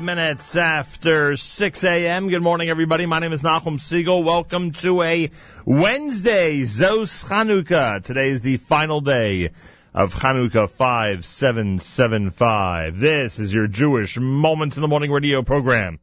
minutes after 6 a.m. Good morning, everybody. My name is Nachum Segal. Welcome to a Wednesday, Zos Chanukah. Today is the final day of Chanukah 5775. This is your Jewish Moments in the Morning radio program.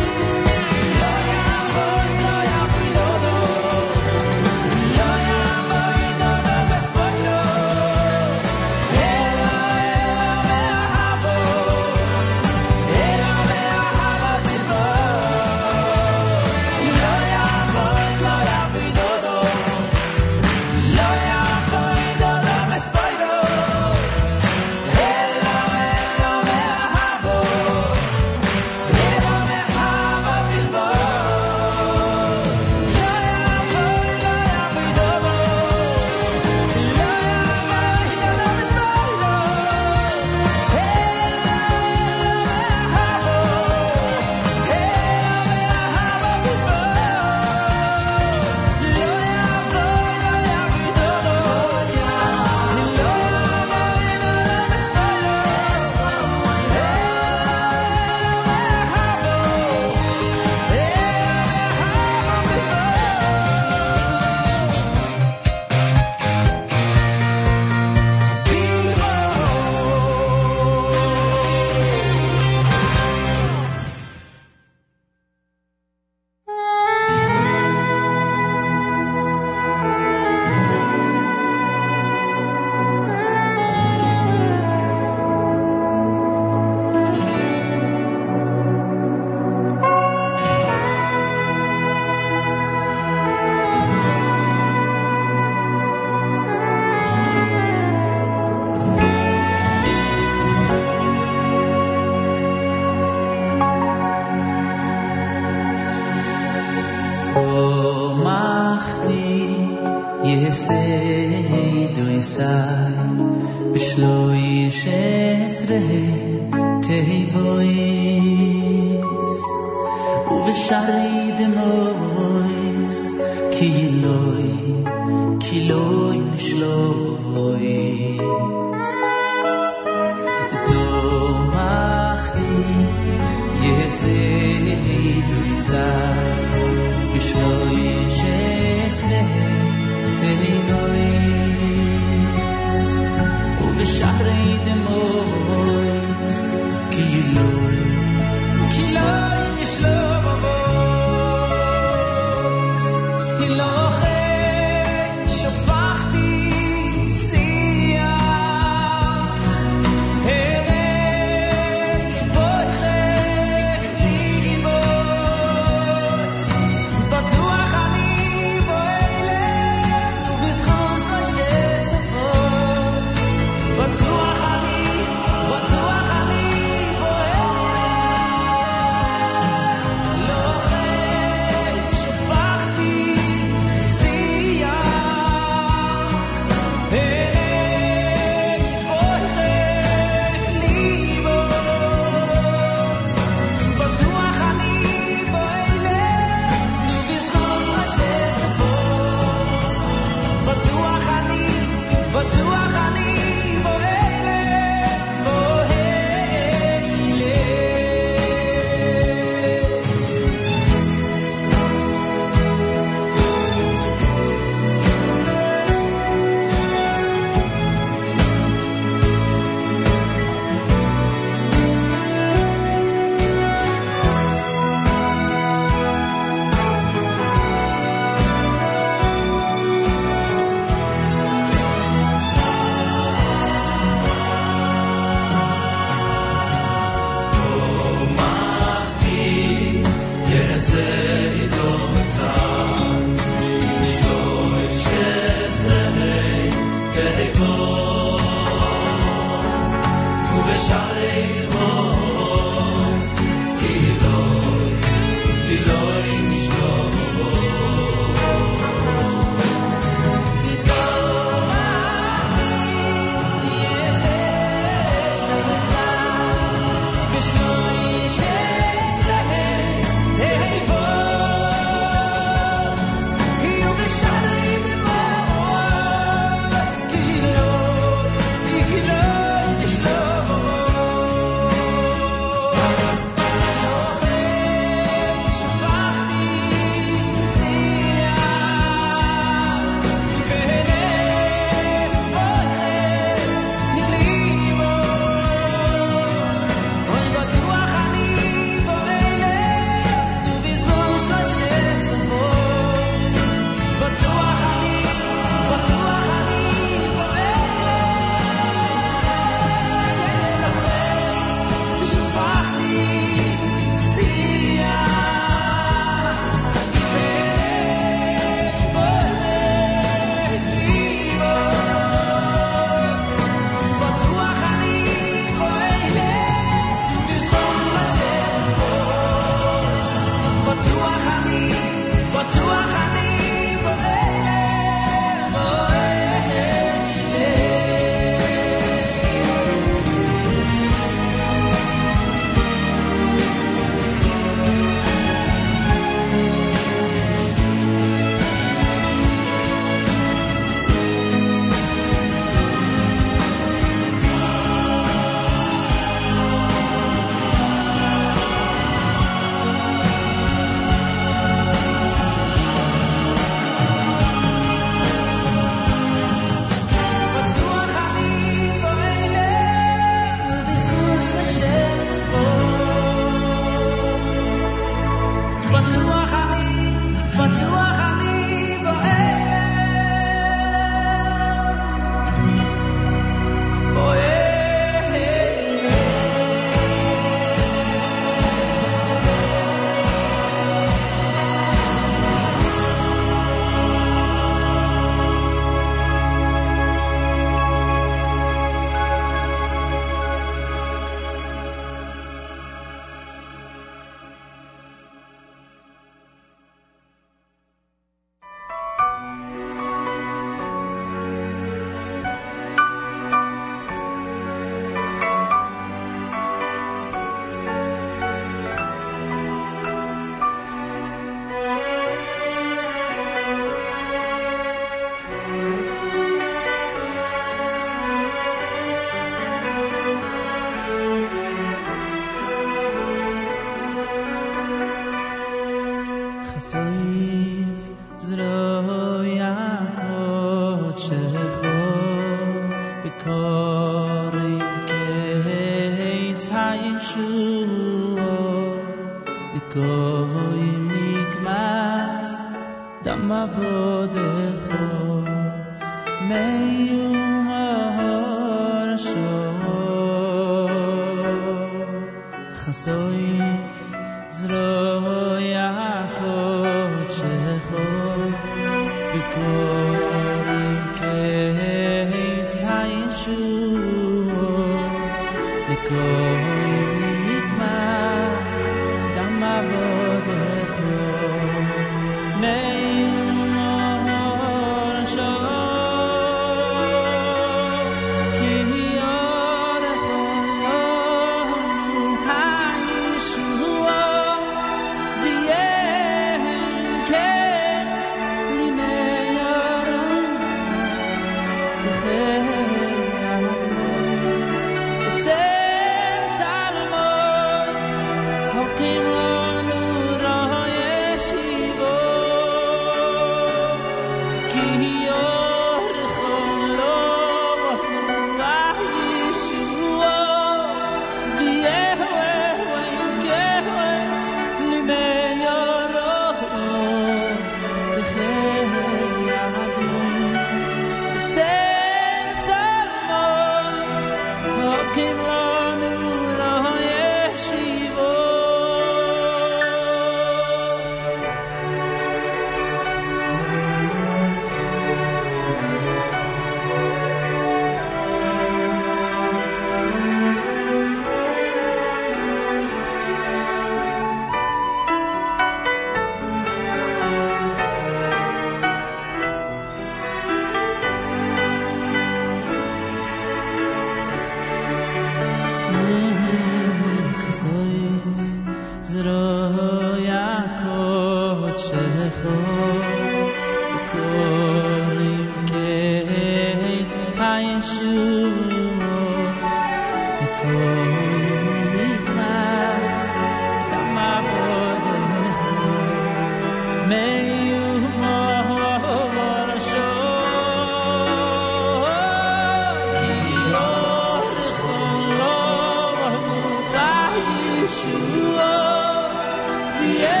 Yeah.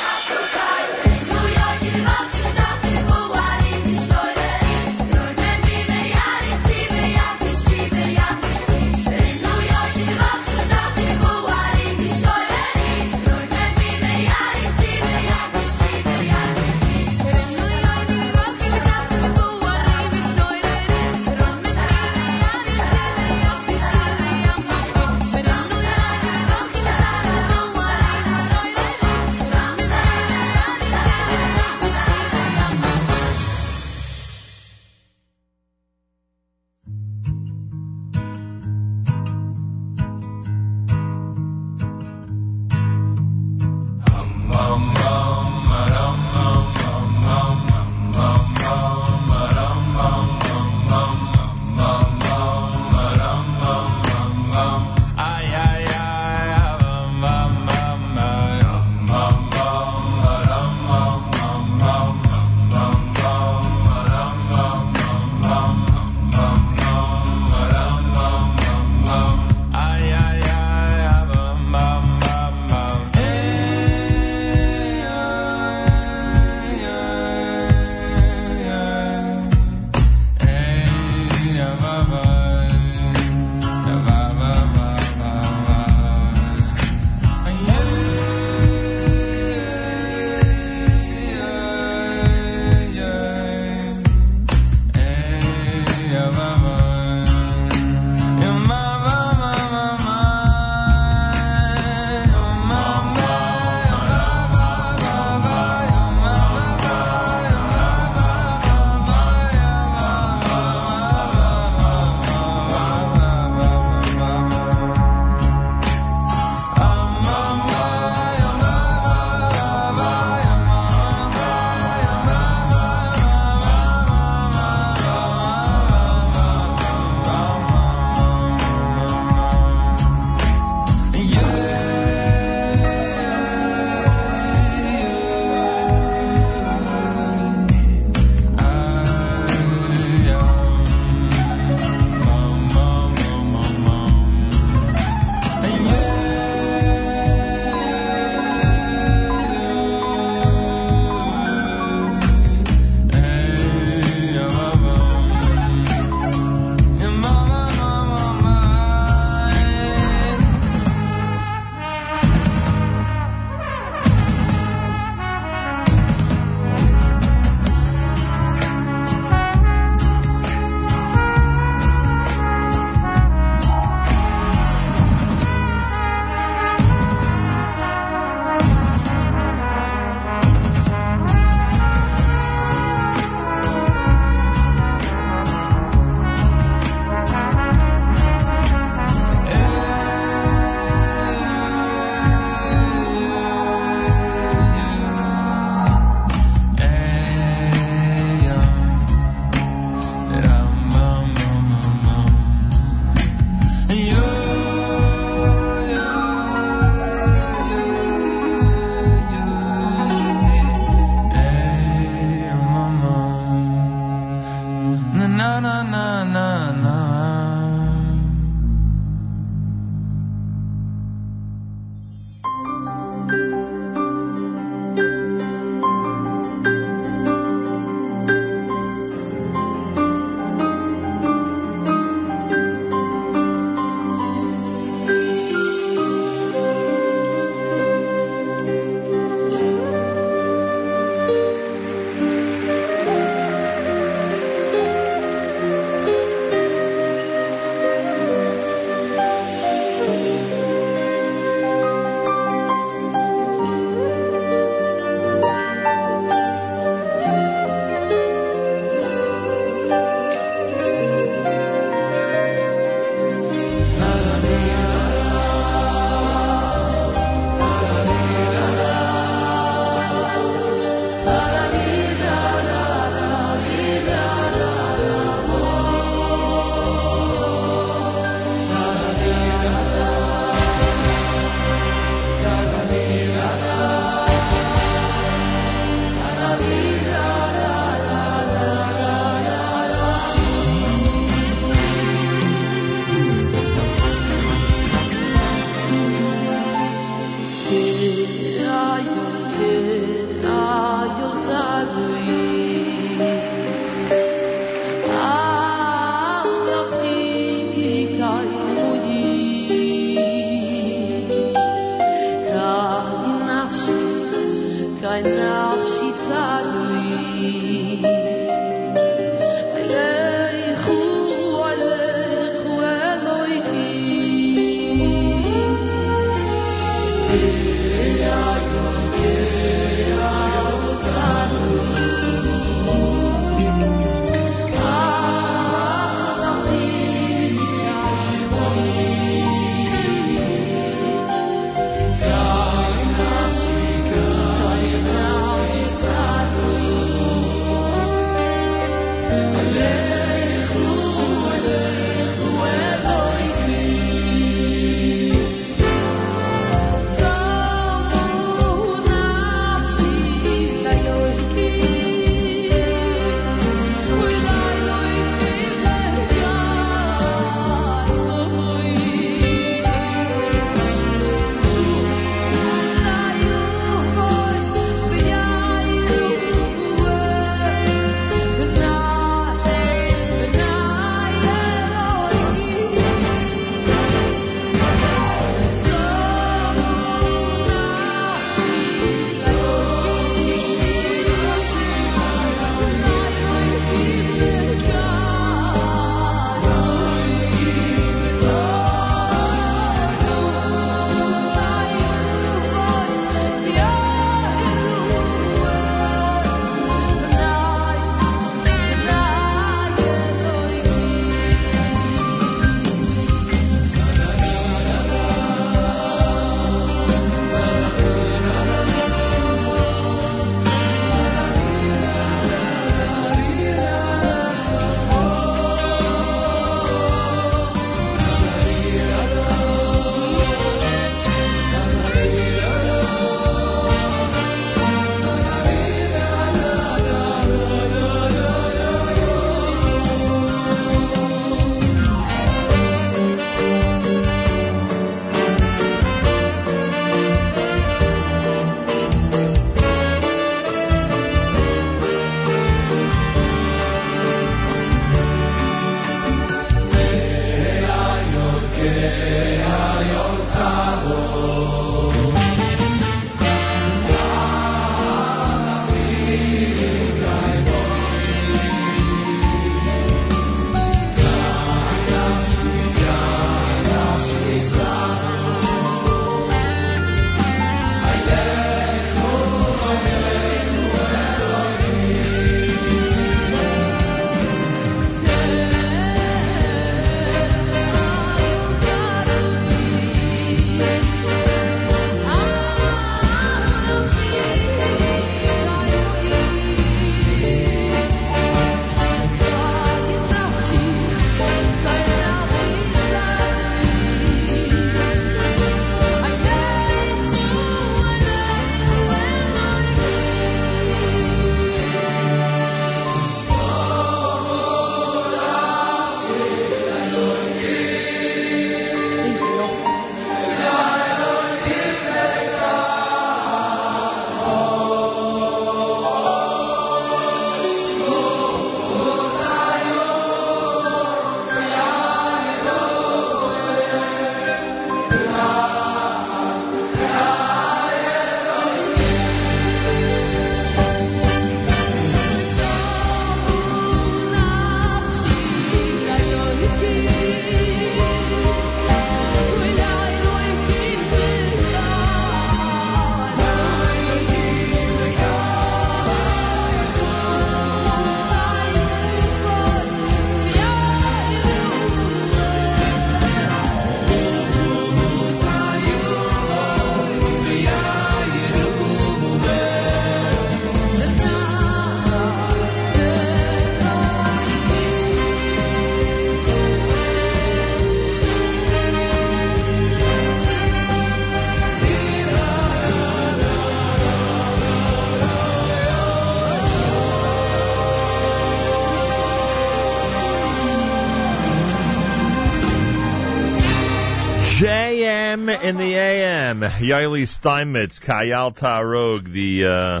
Yaeli Steinmetz, Kayal Tarog, the uh,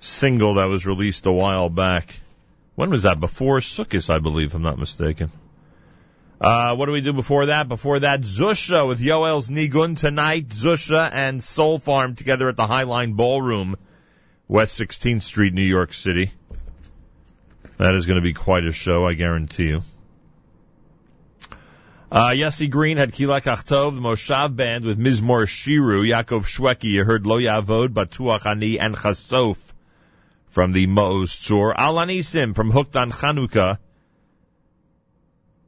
single that was released a while back. When was that? Before Sukkot, I believe, I'm not mistaken. Uh, what do we do before that? Before that, Zusha with Yoel's Nigun tonight. Zusha and Soul Farm together at the Highline Ballroom, West 16th Street, New York City. That is going to be quite a show, I guarantee you. Uh, Yossi Green had Kilak Achtov, the Moshav band with Mizmor Shiru, Yaakov Shwekey, you heard Lo Yavod, Batuach Ani, and Chasof from the Maoz Tzur. Al Anisim from Hooked on Chanukah.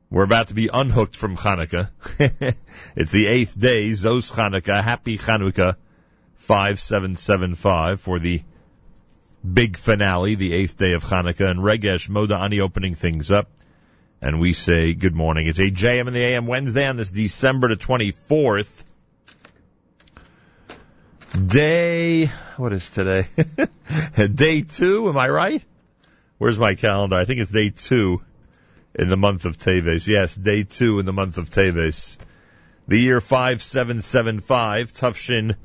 We're about to be unhooked from Hanukkah. it's the eighth day, Zos Hanukkah, Happy Hanukkah, 5775 for the big finale, the eighth day of Hanukkah, and Regesh Moda Ani opening things up and we say good morning. It's a JM in the AM Wednesday on this December the 24th. Day, what is today? day two, am I right? Where's my calendar? I think it's day two in the month of Teves. Yes, day two in the month of Teves. The year 5775, Tufshin,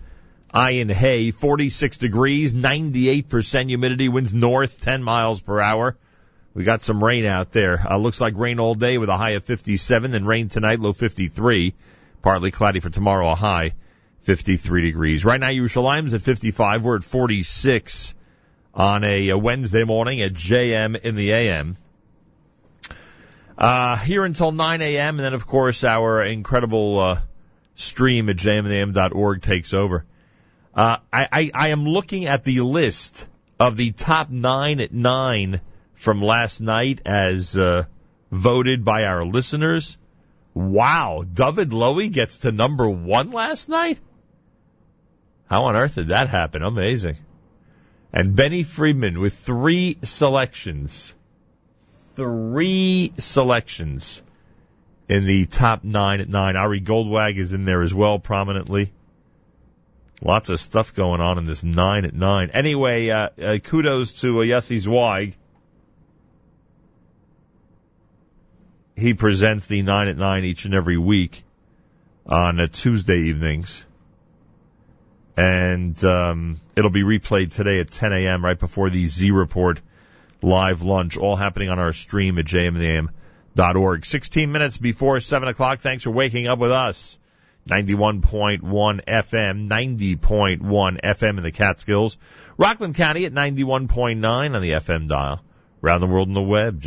Ayin Hay, 46 degrees, 98% humidity, winds north, 10 miles per hour. We got some rain out there. Uh, looks like rain all day with a high of 57, then rain tonight, low 53. Partly cloudy for tomorrow, a high 53 degrees. Right now, Yerushalayim's at 55. We're at 46 on a, a Wednesday morning at JM in the AM. Uh, here until 9 a.m. And then, of course, our incredible, uh, stream at jmintheam.org takes over. Uh, I, I, I am looking at the list of the top nine at nine from last night as uh, voted by our listeners. Wow, David Lowy gets to number one last night? How on earth did that happen? Amazing. And Benny Friedman with three selections. Three selections in the top nine at nine. Ari Goldwag is in there as well prominently. Lots of stuff going on in this nine at nine. Anyway, uh, uh, kudos to uh, Yossi Zweig he presents the nine at nine each and every week on Tuesday evenings, and um, it'll be replayed today at 10 a.m. right before the Z Report live lunch, all happening on our stream at jmintheam.org. 16 minutes before 7 o'clock. Thanks for waking up with us. 91.1 FM, 90.1 FM in the Catskills. Rockland County at 91.9 on the FM dial. Around the world on the web,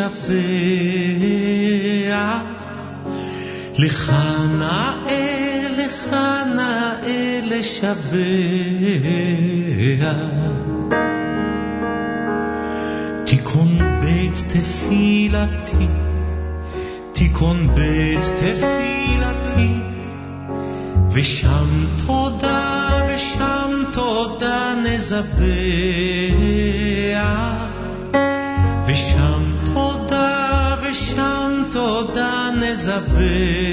לשבח. לך נאה, לך נאה לשבח. תיקון בית תפילתי, תיקון בית תפילתי, ושם תודה, ושם תודה נזבח. ושם saber.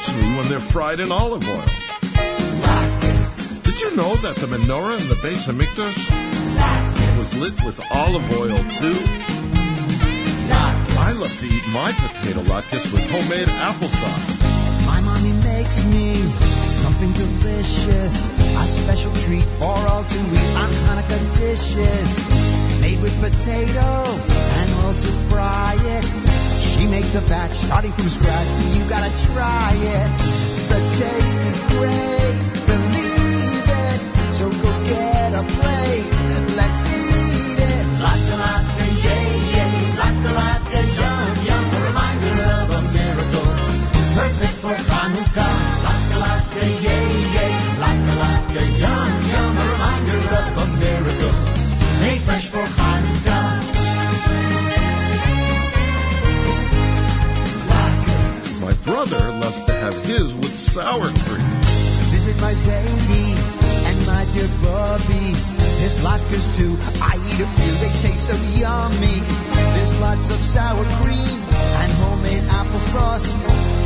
especially when they're fried in olive oil. Did you know that the menorah in the Beis Hamikdash was lit with olive oil too? I love to eat my potato latkes with homemade applesauce. My mommy makes me something delicious, a special treat for all to eat on Hanukkah dishes, made with potato and oil to fry it. She makes a batch starting from scratch. You gotta try it. The taste is great. Believe it. So go get a plate. Let's eat it. Lots and lots and yay, yay. Lots and lots yum, yum. A reminder of a miracle. Perfect for Hanukkah. Lots and lots and yay, yay. Lots and lots yum, yum. A reminder of a miracle. Made fresh for Hanukkah. His with sour cream. Visit my Zadie and my dear Bubby. There's latkes too. I eat a few, they taste so yummy. There's lots of sour cream and homemade applesauce.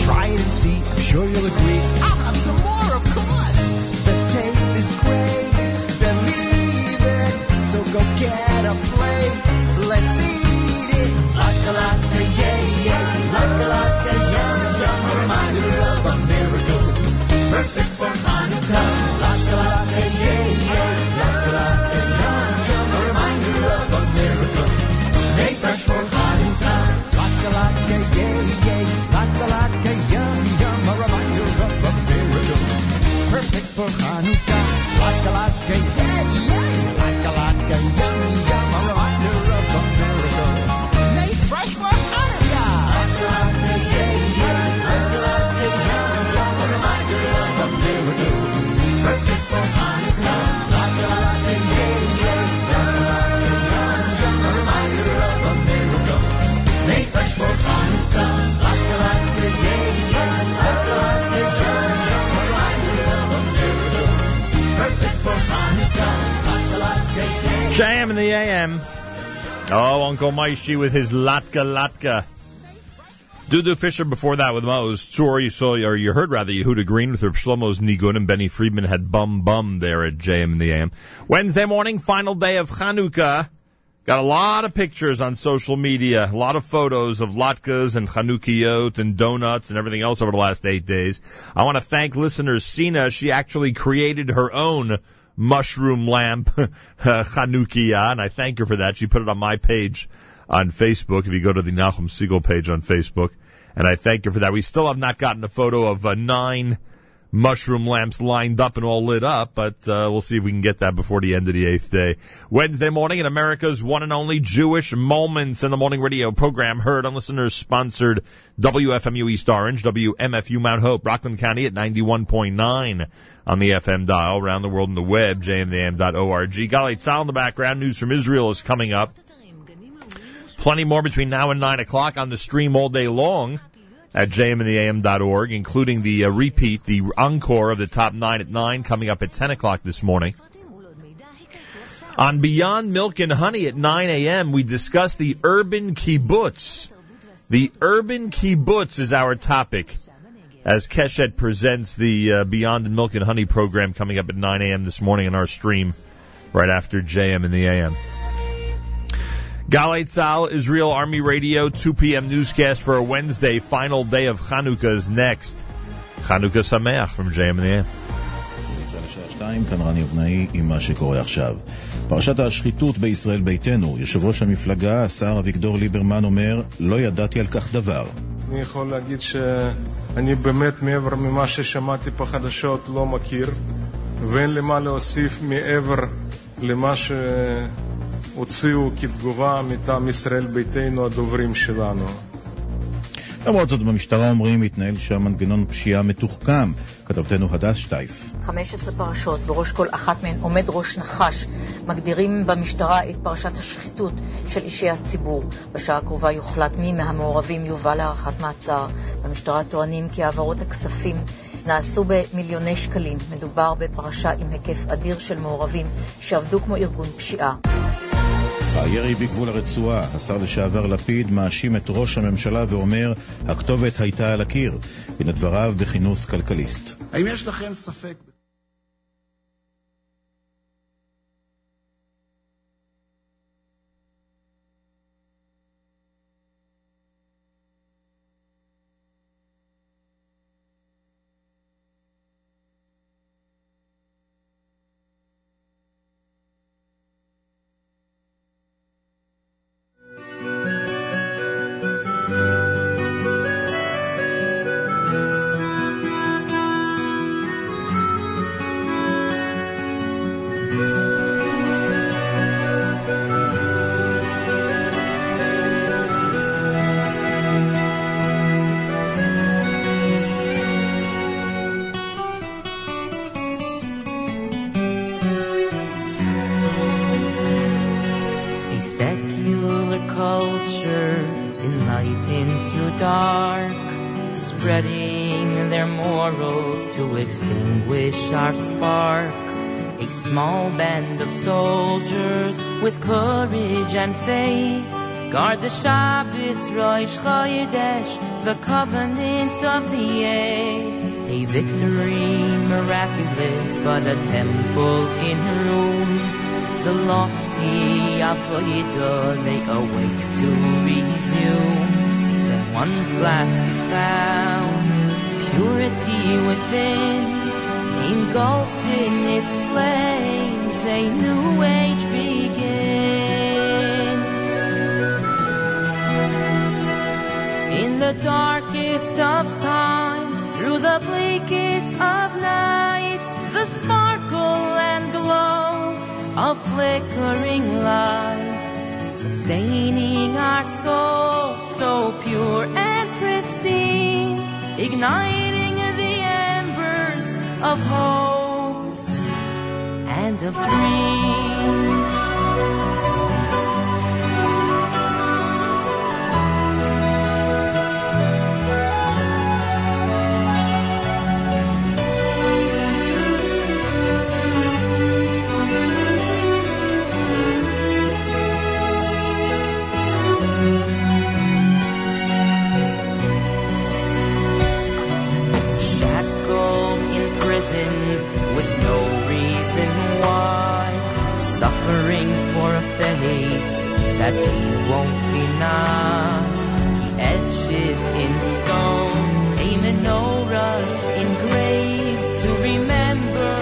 Try it and see, I'm sure you'll agree. I'll have some more, of course. The taste is great, believe it. So go get a plate, let's eat it. Laka laka, yeah, yeah. Laka laka, yum, yum. A reminder of Uncle Maishi with his Latka Latka. Dudu Fisher before that with Maoz Tzur you saw, or you heard rather, Yehuda Green with her Shlomo's Nigun and Benny Friedman had Bum Bum there at JM in the AM. Wednesday morning, final day of Chanukah. Got a lot of pictures on social media, a lot of photos of latkes and chanukiot and donuts and everything else over the last eight days. I want to thank listener Sina. She actually created her own mushroom lamp chanukia, and I thank her for that. She put it on my page on Facebook. If you go to the Nachum Segal page on Facebook, and I thank her for that. We still have not gotten a photo of uh, nine mushroom lamps lined up and all lit up, but uh, we'll see if we can get that before the end of the eighth day. Wednesday morning in America's one and only Jewish Moments in the Morning Radio program, heard on listeners sponsored WFMU East Orange, WMFU Mount Hope, Rockland County at 91.9 on the FM dial, around the world on the web, jmam.org. Galei Tzal in the background, news from Israel is coming up. Plenty more between now and 9 o'clock on the stream all day long at jmintheam.org, including the uh, repeat, the encore of the top nine at 9 coming up at 10 o'clock this morning. On Beyond Milk and Honey at 9 a.m., we discuss the urban kibbutz. The urban kibbutz is our topic as Keshet presents the uh, Beyond Milk and Honey program coming up at 9 a.m. this morning in our stream right after JM in the AM. Galei Tzal, Israel Army Radio, 2 p.m. newscast for a Wednesday. Final day of Chanukah is next. Chanukah Sameach from JM and שתיים, כאן רני אבנאי עם מה שקורה עכשיו. פרשת השחיתות בישראל ביתנו, יושב ראש המפלגה, השר אביגדור ליברמן אומר, לא ידעתי על כך דבר. אני יכול להגיד שאני באמת, מעבר ממה ששמעתי בחדשות, לא מכיר, ואין לי מה להוסיף מעבר למה ש... שהוציאו כתגובה מטעם ישראל ביתנו הדוברים שלנו. למרות זאת במשטרה אומרים מתנהל שם מנגנון פשיעה מתוחכם. כתבתנו הדס שטייף. 15 פרשות, בראש כל אחת מהן עומד ראש נחש. מגדירים במשטרה את פרשת השחיתות של אישי הציבור. בשעה הקרובה יוחלט מי מהמעורבים יובא להארכת מעצר. במשטרה טוענים כי העברות הכספים נעשו במיליוני שקלים. מדובר בפרשה עם היקף אדיר של מעורבים שעבדו כמו ארגון פשיעה. הירי בגבול הרצועה, השר לשעבר לפיד מאשים את ראש הממשלה ואומר, הכתובת הייתה על הקיר. הנה דבריו בכינוס כלכליסט. האם יש לכם ספק? Lofty Avodah they await to resume. Then one flask is found, purity within, engulfed in its flames, a new age begins. In the darkest of times, through the bleakest of nights, of flickering lights, sustaining our souls so pure and pristine, igniting the embers of hopes and of dreams. Suffering for a faith that he won't deny. He etches in stone a menorah engraved to remember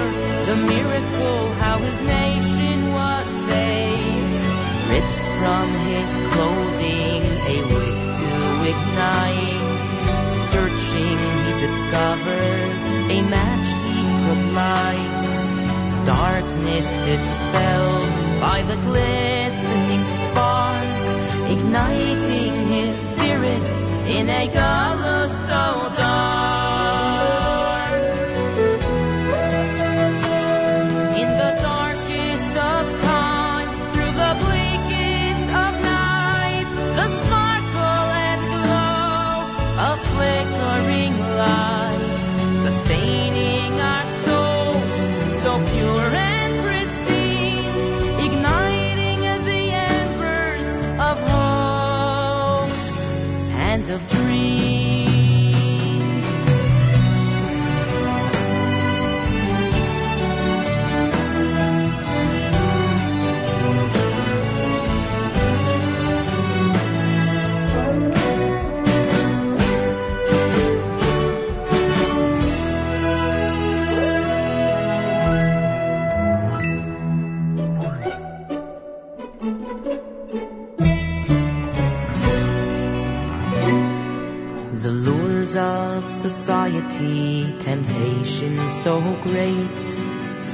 the miracle how his nation was saved. Rips from his clothing a wick to ignite. Searching, he discovers a match he could light. Darkness dispelled by the glistening spark, igniting his spirit in a gallows society, temptation so great,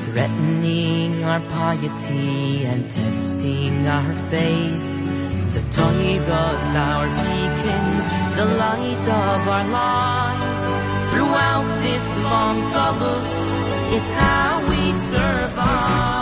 threatening our piety and testing our faith. The Torah's our beacon, the light of our lives. Throughout this long galus, it's how we survive.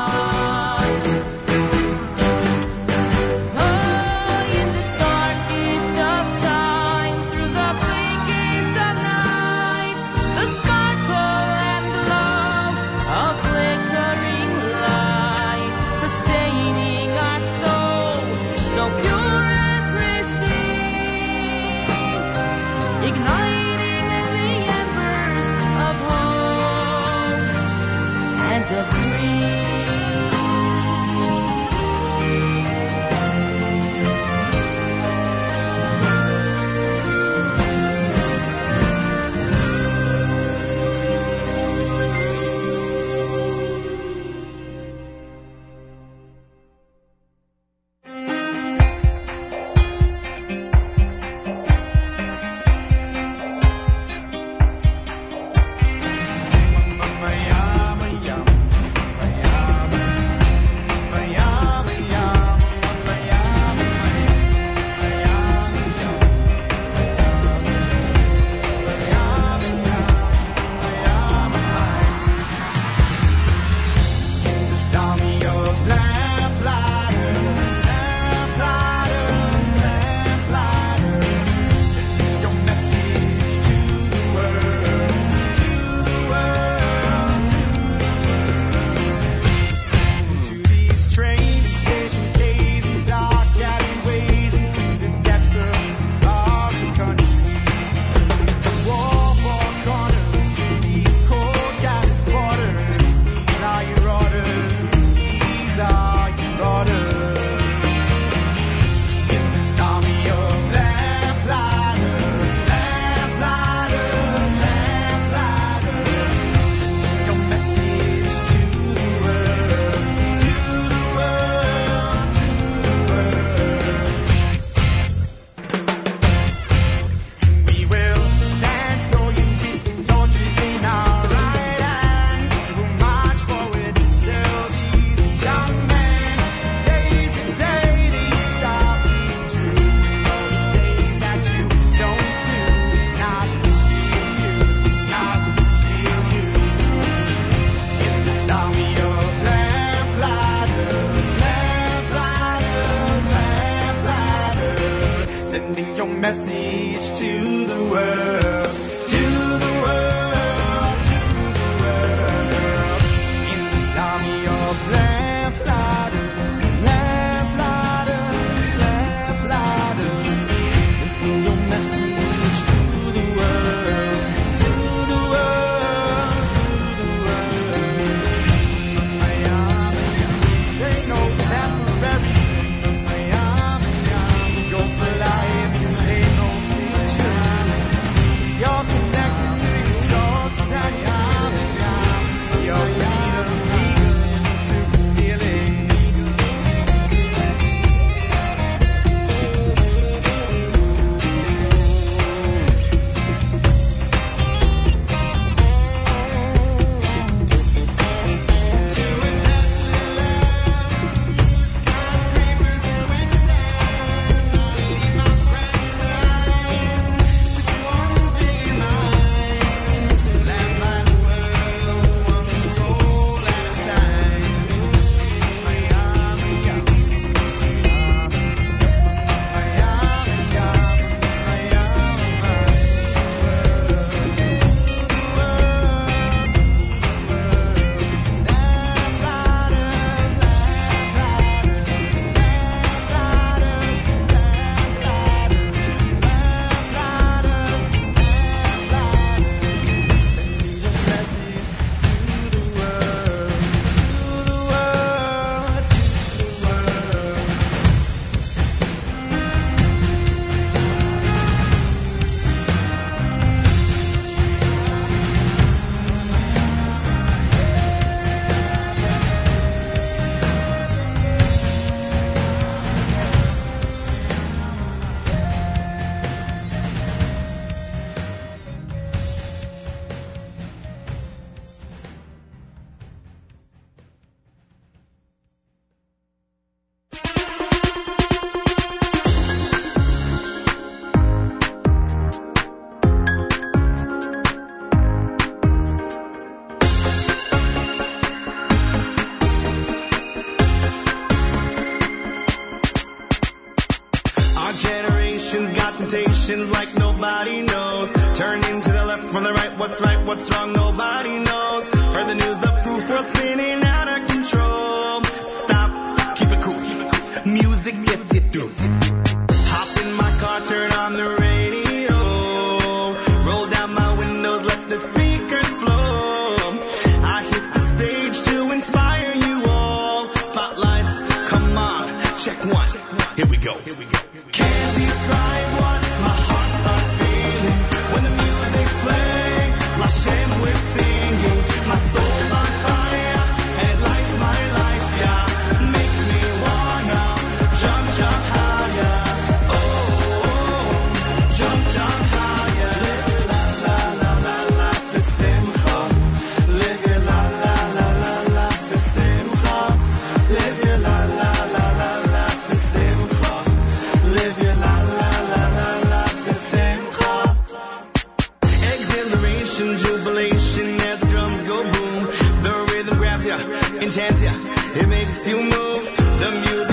second chance, yeah. It makes you move. The music.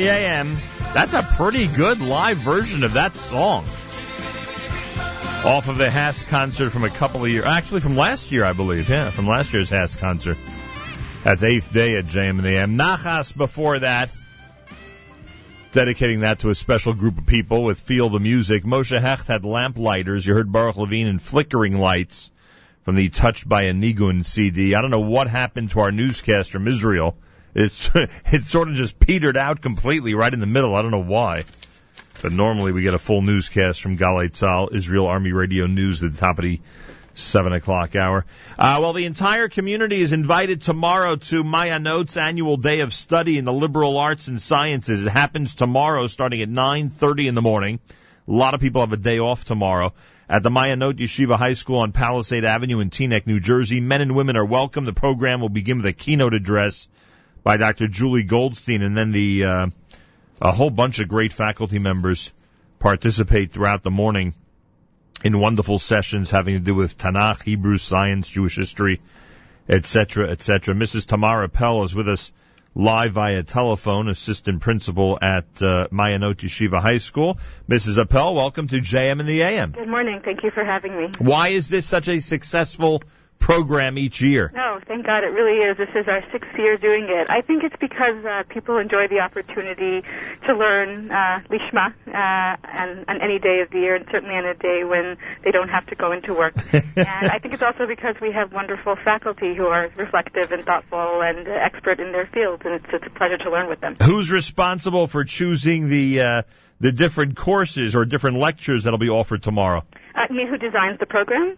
The AM. That's a pretty good live version of that song. Off of the HASC concert from a couple of years, actually from last year, I believe. Yeah, from last year's HASC concert. That's eighth day at JM in the AM. Nachas before that. Dedicating that to a special group of people with Feel the Music. Moshe Hecht had lamp lighters. You heard Baruch Levine in flickering lights from the Touched by a Nigun CD. I don't know what happened to our newscast from Israel. It's it sort of just petered out completely right in the middle. I don't know why. But normally we get a full newscast from Galei Tzal, Israel Army Radio News at the top of the seven o'clock hour. Uh, well, the entire community is invited tomorrow to Ma'ayanot's annual day of study in the liberal arts and sciences. It happens tomorrow starting at 9.30 in the morning. A lot of people have a day off tomorrow. At the Ma'ayanot Yeshiva High School on Palisade Avenue in Teaneck, New Jersey, men and women are welcome. The program will begin with a keynote address by Dr. Julie Goldstein, and then the uh, a whole bunch of great faculty members participate throughout the morning in wonderful sessions having to do with Tanakh, Hebrew science, Jewish history, etc., etc. Mrs. Tamar Appel is with us live via telephone, assistant principal at uh, Ma'ayanot Yeshiva High School. Mrs. Appel, welcome to JM in the AM. Good morning. Thank you for having me. Why is this such a successful program each year? No, thank God it really is. This is our sixth year doing it. I think it's because uh, people enjoy the opportunity to learn uh, lishma uh, and on any day of the year, and certainly on a day when they don't have to go into work. and I think it's also because we have wonderful faculty who are reflective and thoughtful and uh, expert in their fields, and it's, it's a pleasure to learn with them. Who's responsible for choosing the uh, the different courses or different lectures that'll be offered tomorrow? Uh, you who designs the program?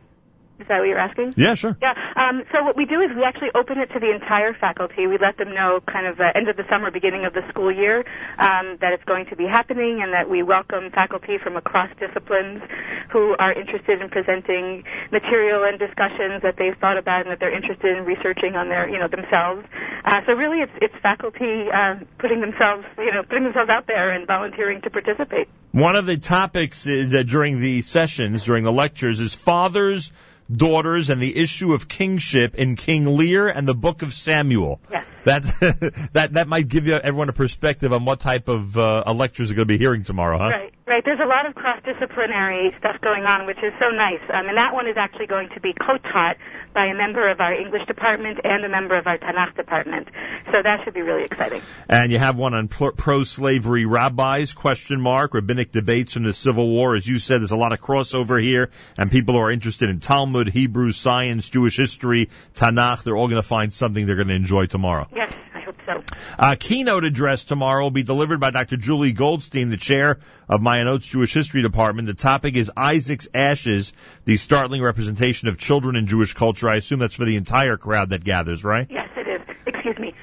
Is that what you're asking? Yeah, sure. Yeah. Um, so what we do is we actually open it to the entire faculty. We let them know kind of uh, end of the summer, beginning of the school year, um, that it's going to be happening, and that we welcome faculty from across disciplines who are interested in presenting material and discussions that they've thought about and that they're interested in researching on their, you know, themselves. Uh, so really, it's it's faculty uh, putting themselves, you know, putting themselves out there and volunteering to participate. One of the topics is, uh, during the sessions, during the lectures, is fathers, daughters, and the issue of kingship in King Lear and the Book of Samuel. Yes. That's that that might give you everyone a perspective on what type of uh, lectures are going to be hearing tomorrow, huh? Right, right. There's a lot of cross-disciplinary stuff going on, which is so nice. Um, and that one is actually going to be co-taught by a member of our English department and a member of our Tanakh department. So that should be really exciting. And you have one on pro-slavery rabbis, question mark, rabbinic debates from the Civil War. As you said, there's a lot of crossover here, and people who are interested in Talmud, Hebrew, science, Jewish history, Tanakh, they're all going to find something they're going to enjoy tomorrow. Yes, I hope so. A keynote address tomorrow will be delivered by Dr. Julie Goldstein, the chair of Ma'ayanot's Jewish History Department. The topic is Isaac's Ashes, the startling representation of children in Jewish culture. I assume that's for the entire crowd that gathers, right? Yes, it is. Excuse me.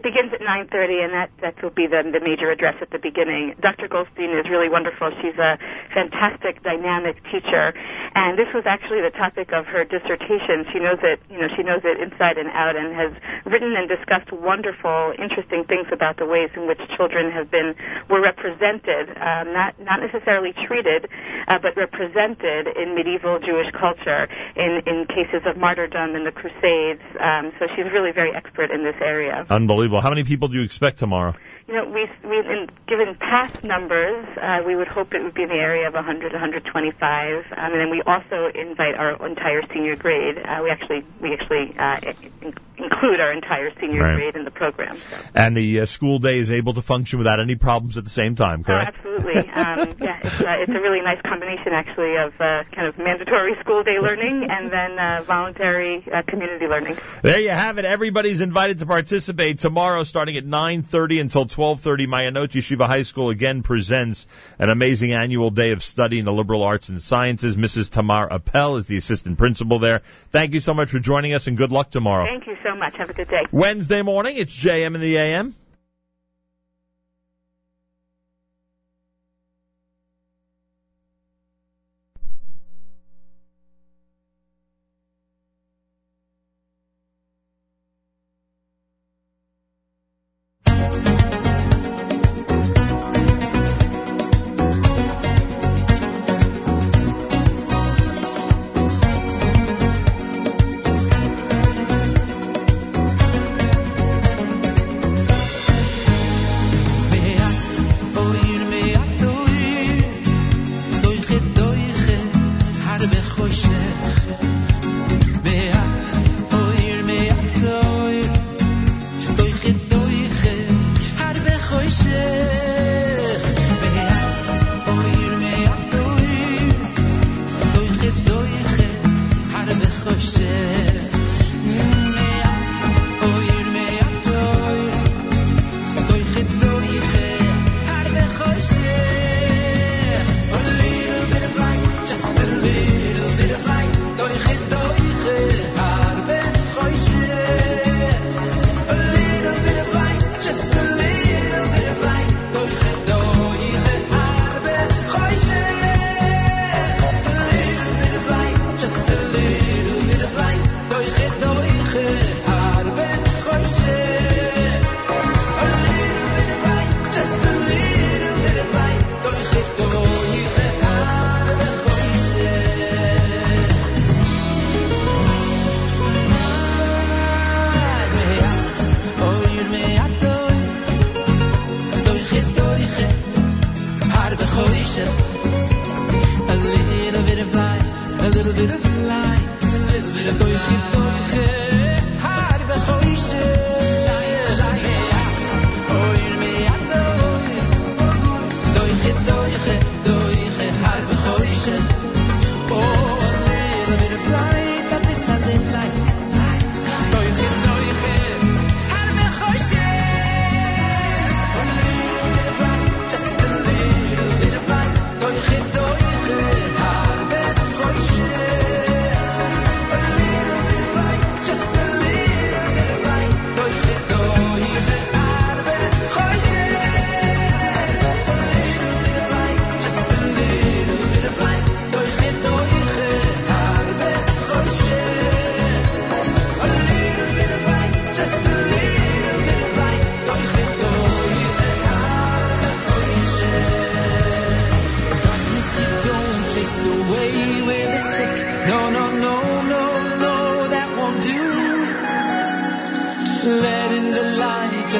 It begins at 9:30, and that that will be the the major address at the beginning. Dr. Goldstein is really wonderful. She's a fantastic, dynamic teacher, and this was actually the topic of her dissertation. She knows it, you know, she knows it inside and out, and has written and discussed wonderful, interesting things about the ways in which children have been were represented, um, not not necessarily treated, uh, but represented in medieval Jewish culture in in cases of martyrdom and the Crusades. Um, so she's really very expert in this area. Unbelievable. How many people do you expect tomorrow? You know, we, we in, given past numbers, uh, we would hope it would be in the area of 100, 125, um, and then we also invite our entire senior grade. Uh, we actually we actually uh, in, include our entire senior Right. grade in the program. So. And the uh, school day is able to function without any problems at the same time, Oh, correct? absolutely. Um, yeah, it's, uh, it's a really nice combination, actually, of uh, kind of mandatory school day learning and then uh, voluntary uh, community learning. There you have it. Everybody's invited to participate tomorrow, starting at 9:30 until 12:30. Ma'ayanot Yeshiva High School again presents an amazing annual day of study in the liberal arts and sciences. Mrs. Tamar Appel is the assistant principal there. Thank you so much for joining us, and good luck tomorrow. Thank you so much. Have a good day. Wednesday morning, it's JM in the AM.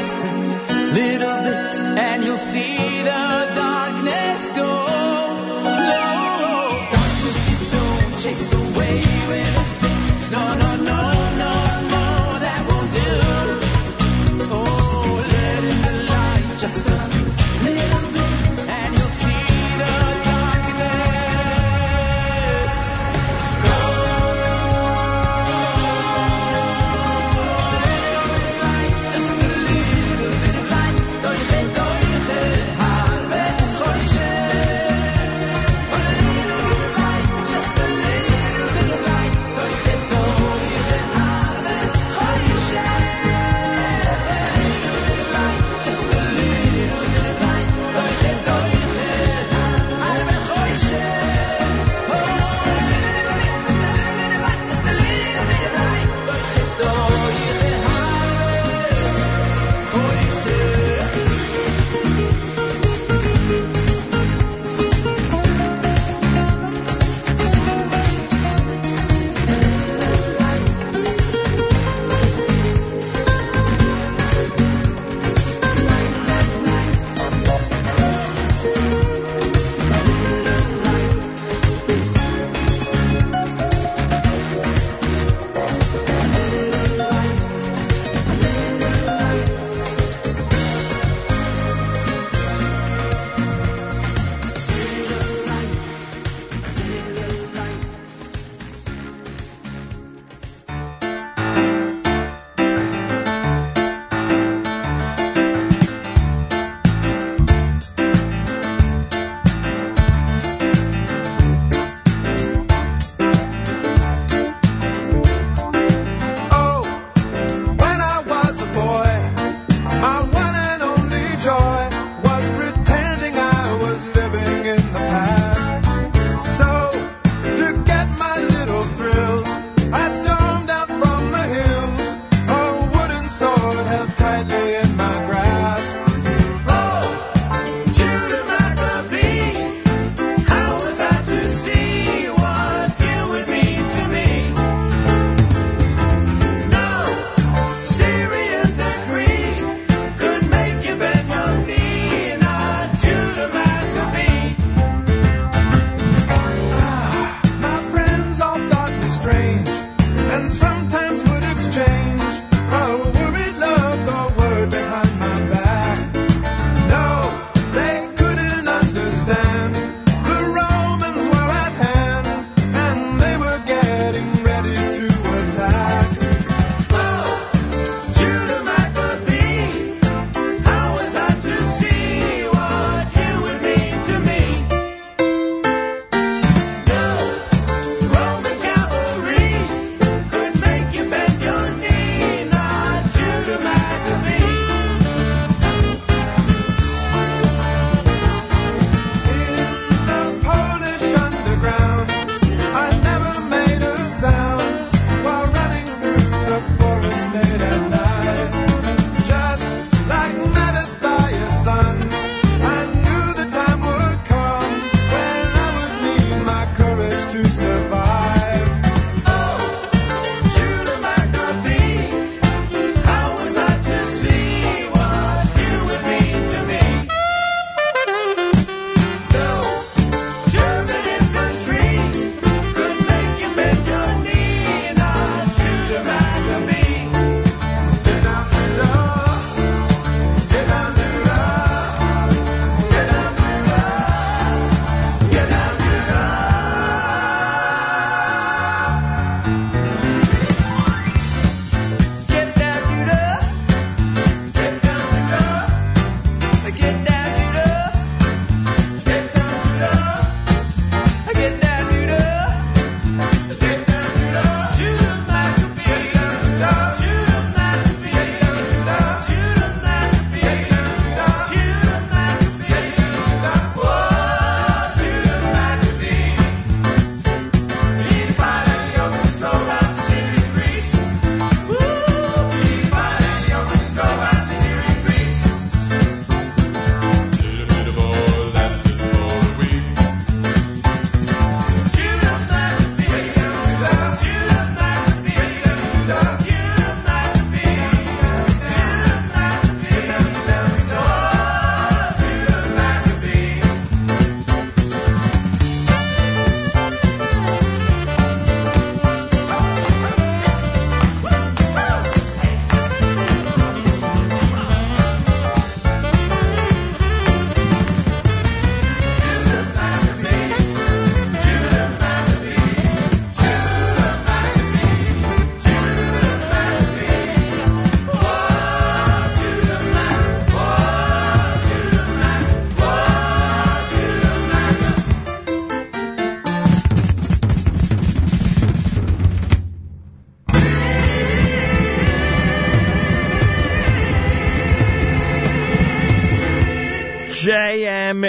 Light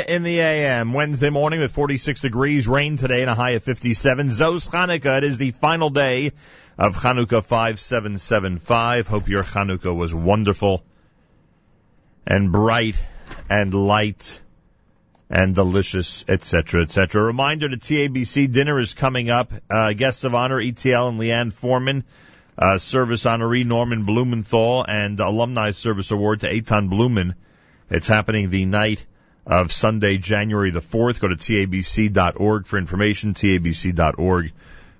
In the AM. Wednesday morning with 46 degrees, rain today and a high of 57. Zos Chanukah. It is the final day of Chanukah 5775. Hope your Chanukah was wonderful and bright and light and delicious, etc., etc. Reminder: the TABC dinner is coming up. Uh, guests of honor: ETL and Leanne Foreman, uh, service honoree Norman Blumenthal, and alumni service award to Eitan Blumen. It's happening the night of Sunday, January the 4th. Go to tabc.org for information, tabc.org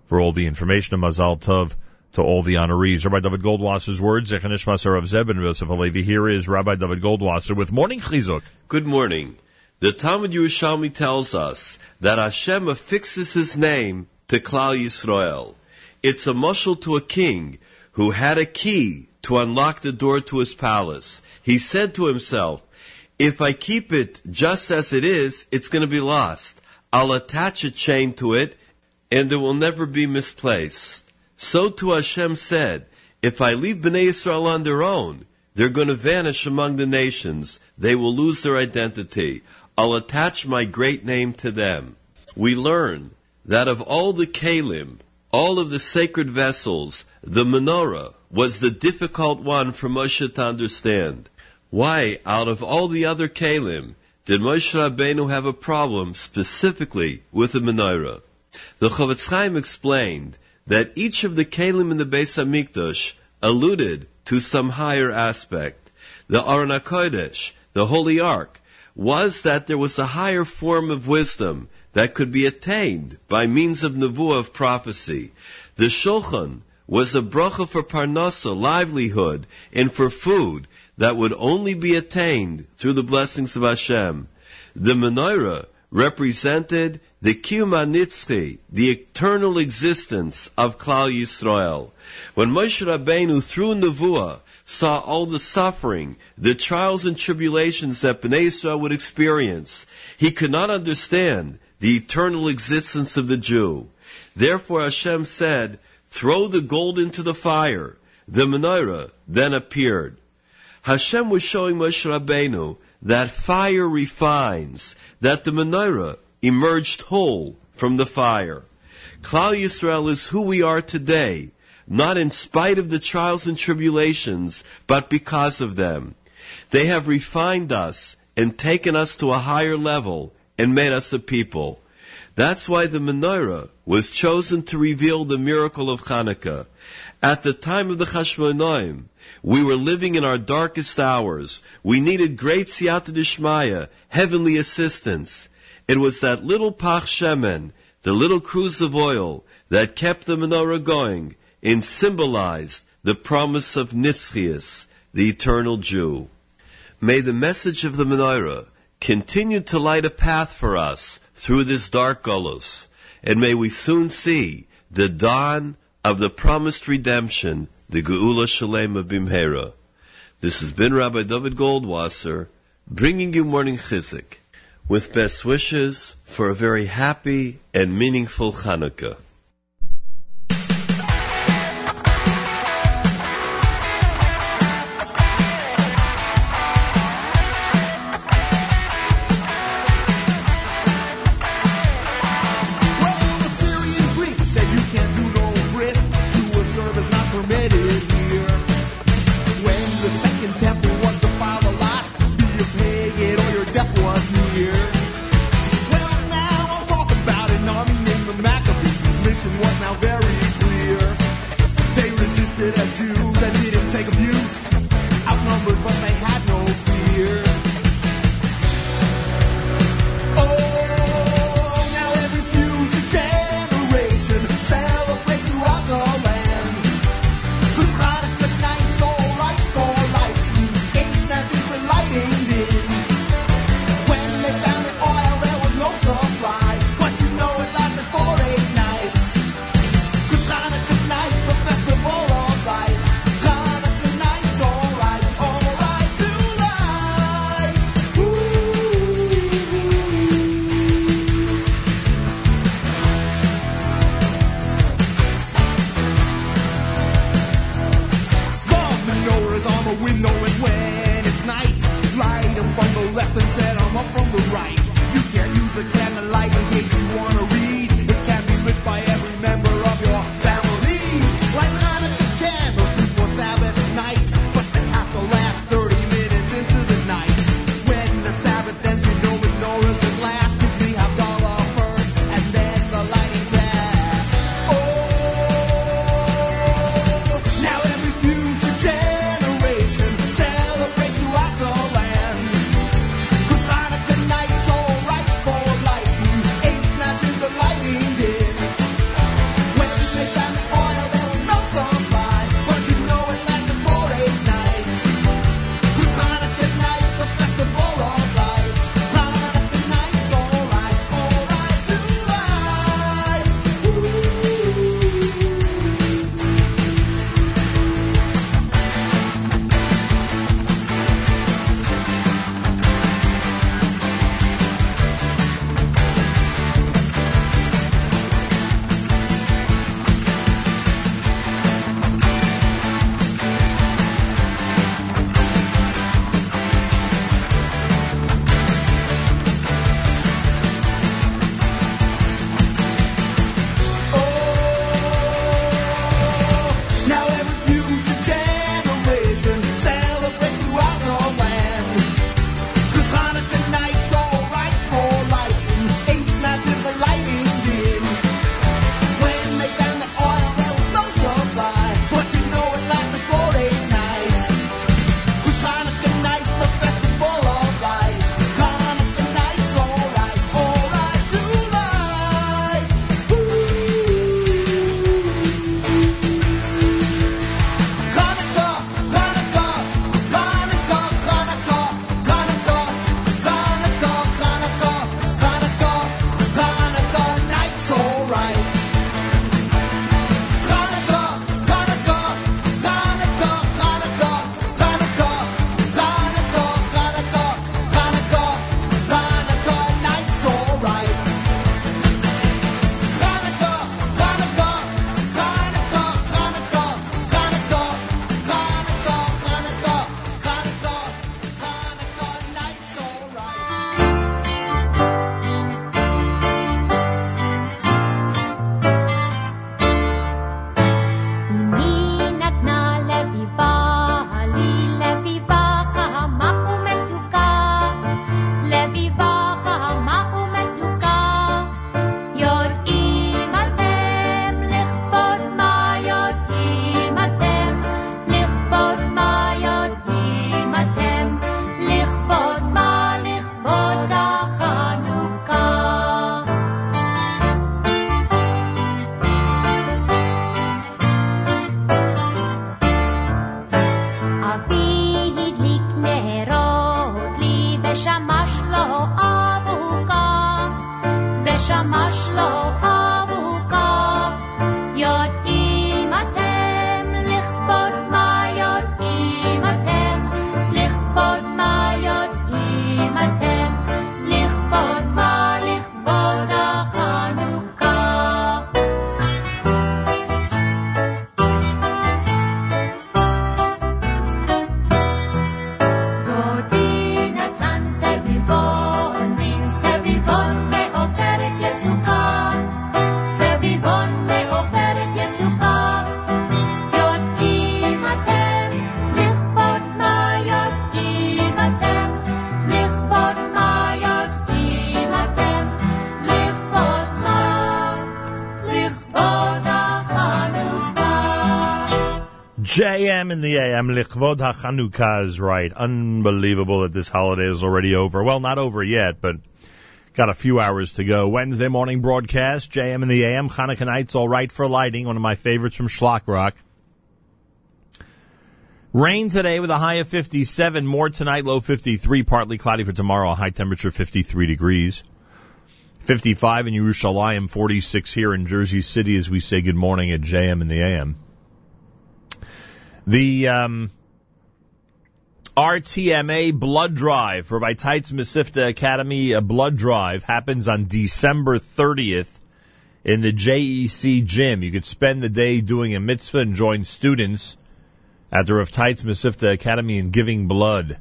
for all the information. And Mazal Tov to all the honorees. Rabbi David Goldwasser's words, Zechanish Masar of Zeb and Yosef Alevi. Here is Rabbi David Goldwasser with Morning Chizuk. Good morning. The Talmud Yerushalmi tells us that Hashem affixes his name to Klal Yisrael. It's a mushal to a king who had a key to unlock the door to his palace. He said to himself, if I keep it just as it is, it's going to be lost. I'll attach a chain to it and it will never be misplaced. So to Hashem said, if I leave Bnei Israel on their own, they're going to vanish among the nations. They will lose their identity. I'll attach my great name to them. We learn that of all the kalim, all of the sacred vessels, the menorah was the difficult one for Moshe to understand. Why, out of all the other kalim, did Moshe Rabbeinu have a problem specifically with the menorah? The Chofetz Chaim explained that each of the kalim in the Beis Hamikdash alluded to some higher aspect. The Aron HaKodesh, the Holy Ark, was that there was a higher form of wisdom that could be attained by means of nevuah of prophecy. The Shulchan was a bracha for parnasa, livelihood, and for food that would only be attained through the blessings of Hashem. The menorah represented the Kiyum HaNitzchi, the eternal existence of Klal Yisrael. When Moshe Rabbeinu, through Nevuah, saw all the suffering, the trials and tribulations that Bnei Israel would experience, he could not understand the eternal existence of the Jew. Therefore Hashem said, throw the gold into the fire. The menorah then appeared. Hashem was showing Moshe Rabbeinu that fire refines, that the menorah emerged whole from the fire. Klal Yisrael is who we are today, not in spite of the trials and tribulations, but because of them. They have refined us and taken us to a higher level and made us a people. That's why the menorah was chosen to reveal the miracle of Hanukkah. At the time of the Chashmonaim, we were living in our darkest hours. We needed great siyata dishmaya, heavenly assistance. It was that little pach shemen, the little cruse of oil, that kept the menorah going and symbolized the promise of Nitzchias, the eternal Jew. May the message of the menorah continue to light a path for us through this dark gullus, and may we soon see the dawn of the promised redemption, the Geula Shalema Bimhera. This has been Rabbi David Goldwasser, bringing you morning chizuk, with best wishes for a very happy and meaningful Hanukkah. JM in the AM, Lichvod HaChanukah is right. Unbelievable that this holiday is already over. Well, not over yet, but got a few hours to go. Wednesday morning broadcast, JM in the AM, Hanukkah night's all right for lighting, one of my favorites from Shlock Rock. Rain today with a high of 57, more tonight, low 53, partly cloudy for tomorrow, high temperature 53 degrees. 55 in Yerushalayim, 46 here in Jersey City as we say good morning at JM in the AM. The um, RTMA blood drive for by Teitz Mesivta Academy a blood drive happens on December 30th in the JEC gym. You could spend the day doing a mitzvah and join students at the Rav Teitz Mesivta Academy in giving blood.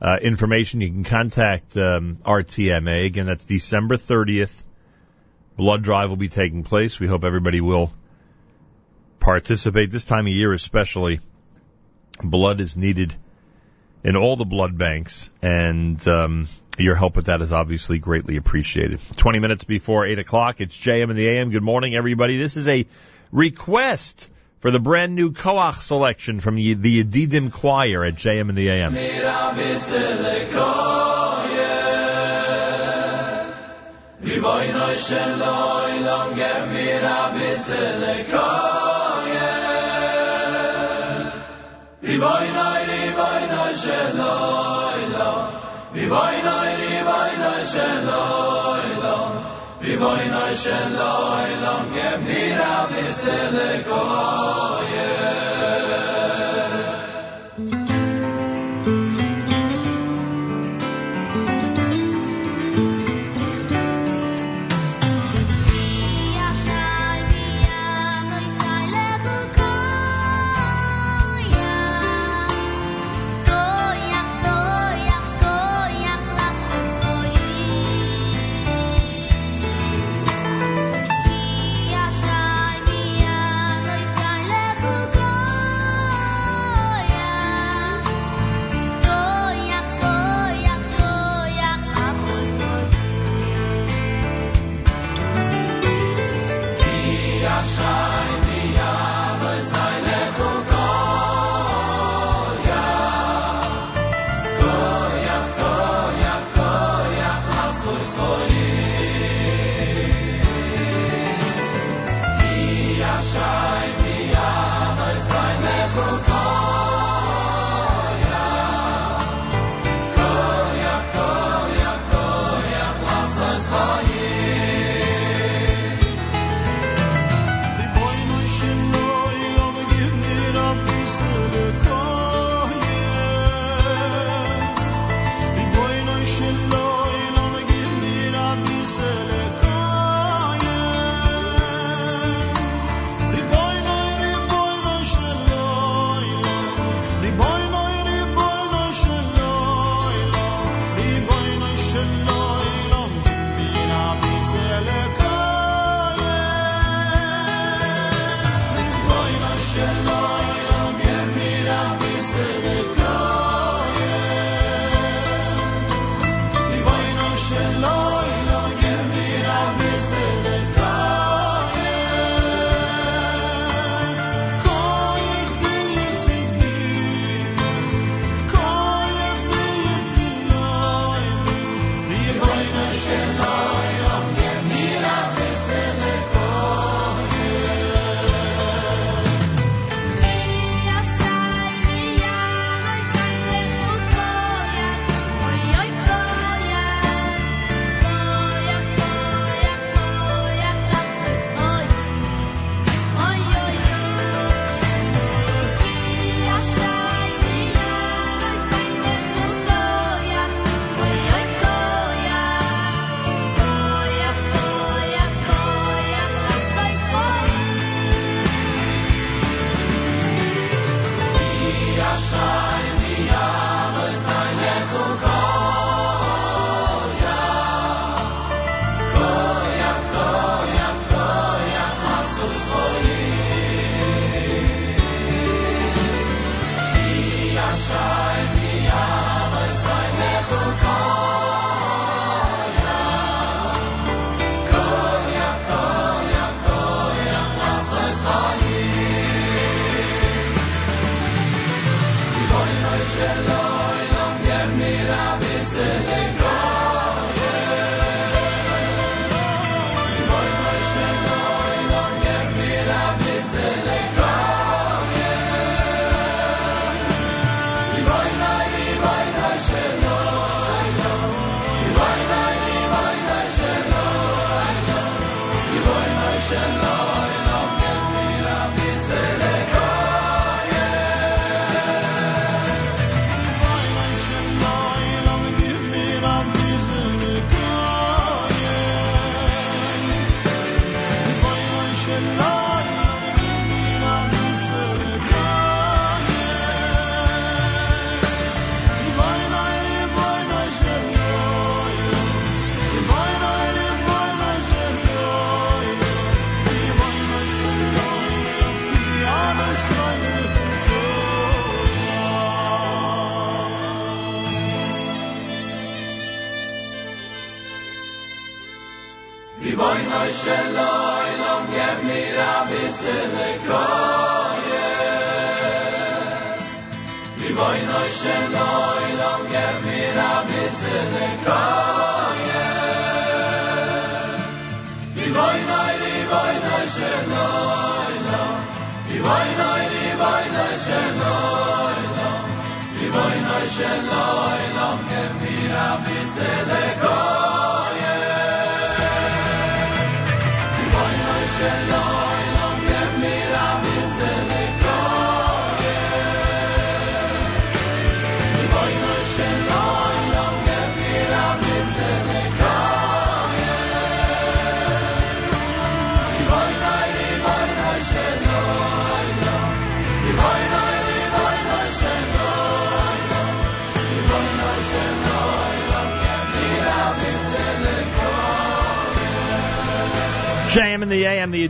uh, information, you can contact um, RTMA. Again, that's December 30th. Blood drive will be taking place. We hope everybody will participate this time of year, especially. Blood is needed in all the blood banks, and um, your help with that is obviously greatly appreciated. 20 minutes before 8 o'clock, it's JM in the AM. Good morning, everybody. This is a request for the brand new Koach selection from the, Yedidim Choir at JM in the AM. vi vaynay vi vaynay shendlayla vi vaynay vi vaynay shendlayla vi koye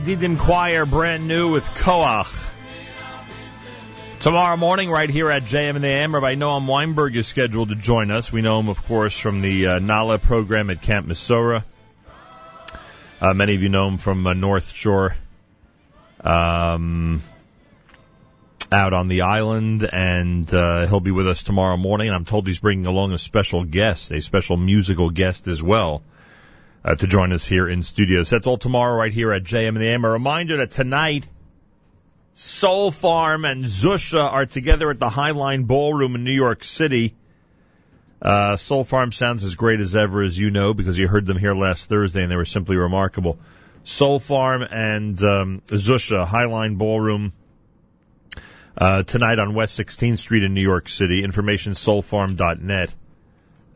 the Choir, brand new with Koach. Tomorrow morning, right here at JM in the AM, Rabbi Noam Weinberg is scheduled to join us. We know him, of course, from the uh, Nala program at Camp Mesorah. Uh, many of you know him from uh, North Shore, um, out on the island, and uh, he'll be with us tomorrow morning. And I'm told he's bringing along a special guest, a special musical guest as well uh, to join us here in studio. So that's all tomorrow right here at JM in the AM. A reminder that tonight, Soul Farm and Zusha are together at the Highline Ballroom in New York City. Uh, Soul Farm sounds as great as ever, as you know, because you heard them here last Thursday and they were simply remarkable. Soul Farm and um, Zusha, Highline Ballroom, uh, tonight on West 16th Street in New York City. Information soulfarm.net.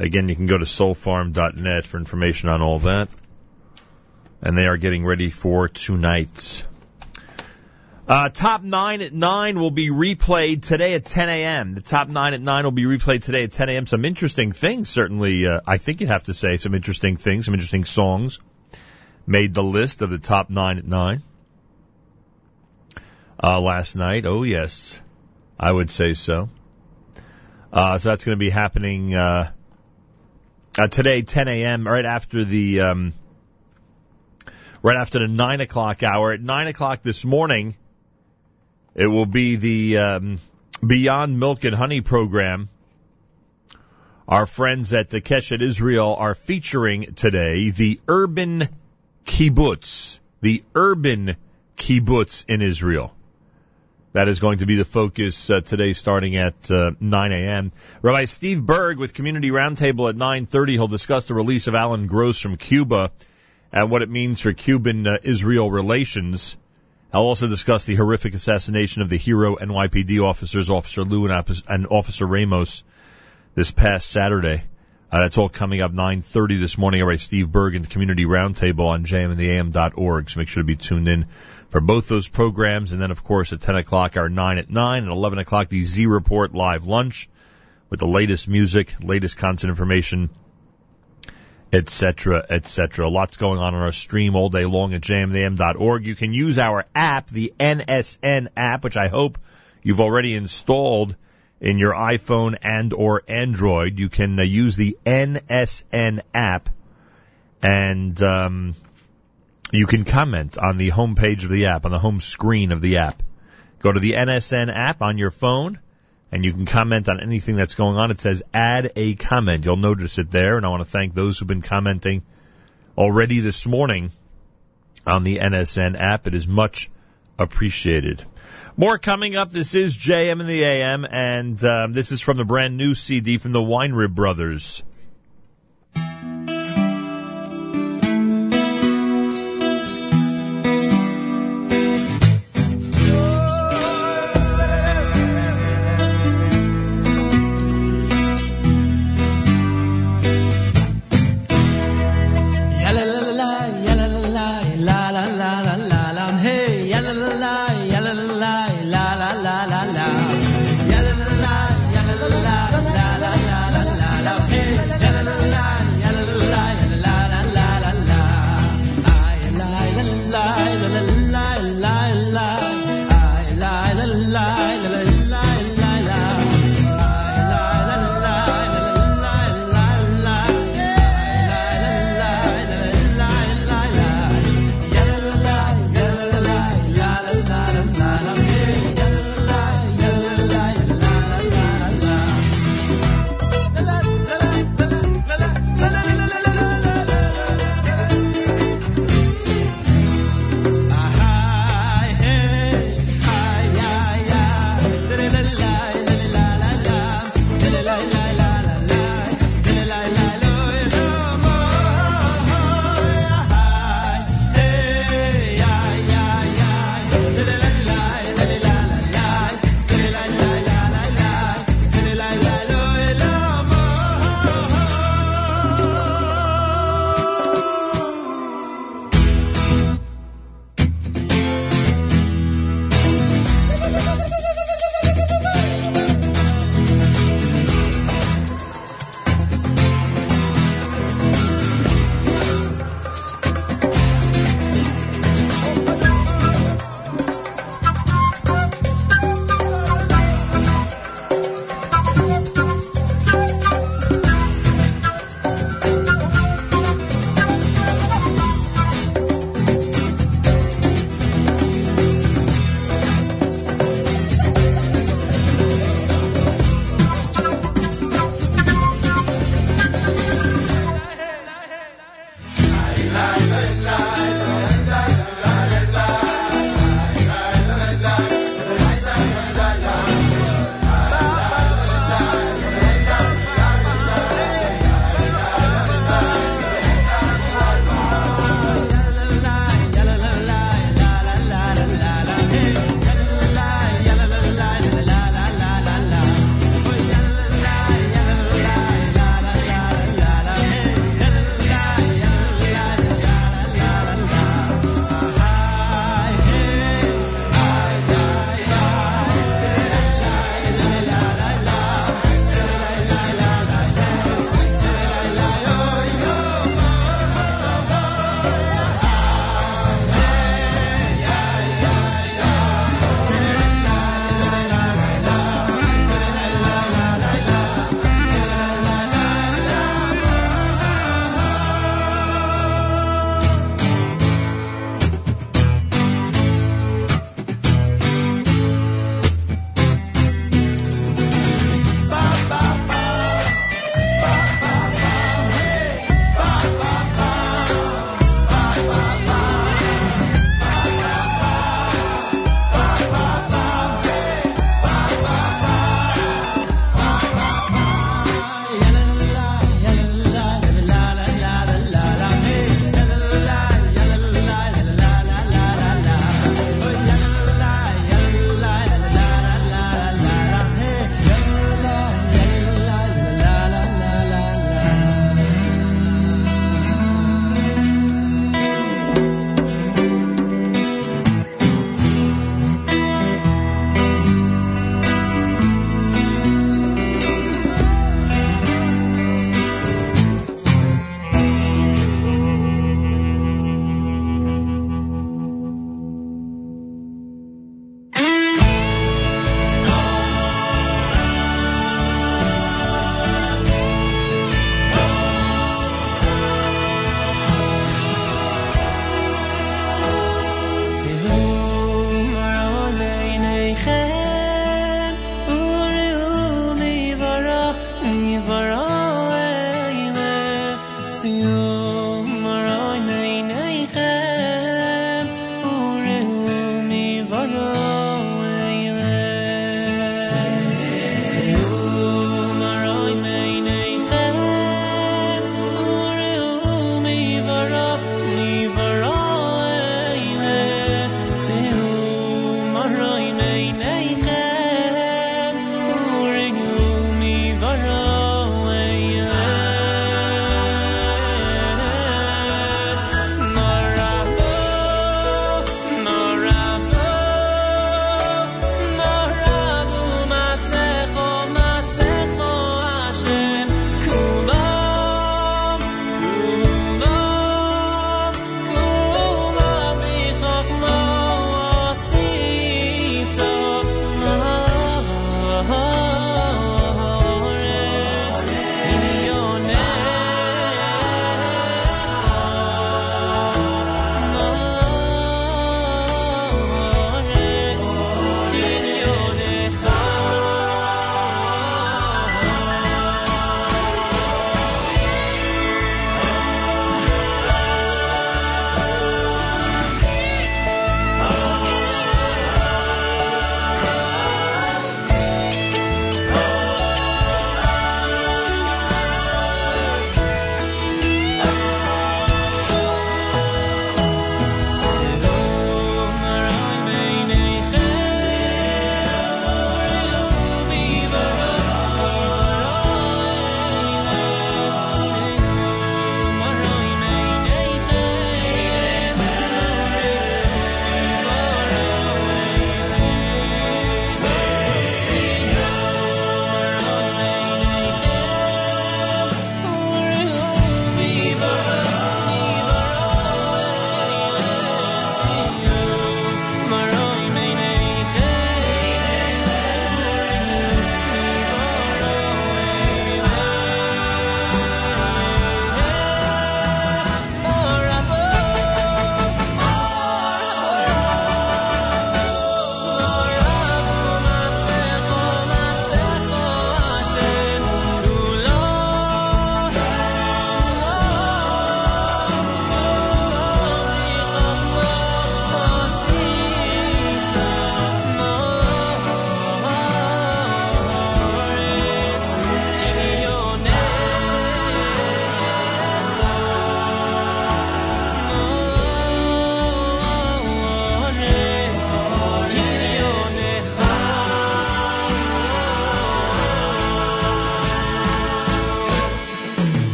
Again, you can go to soulfarm.net for information on all that. And they are getting ready for tonight. Uh, top nine at nine will be replayed today at 10 a.m. The top nine at nine will be replayed today at 10 a.m. Some interesting things, certainly. Uh, I think you'd have to say some interesting things, some interesting songs made the list of the top nine at nine uh, last night. Oh yes, I would say so. Uh, so that's going to be happening uh, uh, today, 10 a.m. right after the um, right after the nine o'clock hour. At nine o'clock this morning, it will be the um, Beyond Milk and Honey program. Our friends at the Keshet Israel are featuring today the urban kibbutz, the urban kibbutz in Israel. That is going to be the focus uh, today, starting at uh, 9 a.m. Rabbi Steve Burg with Community Roundtable at 9:30. He'll discuss the release of Alan Gross from Cuba and what it means for Cuban-Israel relations. I'll also discuss the horrific assassination of the hero NYPD officers, Officer Liu and, and Officer Ramos, this past Saturday. Uh, that's all coming up 9:30 this morning. All right, Steve Burg and Community Roundtable on jmintheam.org. So make sure to be tuned in for both those programs. And then, of course, at 10 o'clock, our 9 at 9, and 11 o'clock, the Z Report live lunch with the latest music, latest content information, etc., etc. Lots going on on our stream all day long at jmintheam.org. You can use our app, the NSN app, which I hope you've already installed in your iPhone and or Android. You can uh, use the NSN app and um, you can comment on the home page of the app, on the home screen of the app. Go to the NSN app on your phone and you can comment on anything that's going on. It says add a comment. You'll notice it there. And I want to thank those who've been commenting already this morning on the NSN app. It is much appreciated. More coming up. This is JM in the AM, and um, this is from the brand new CD from the Weinrib Brothers.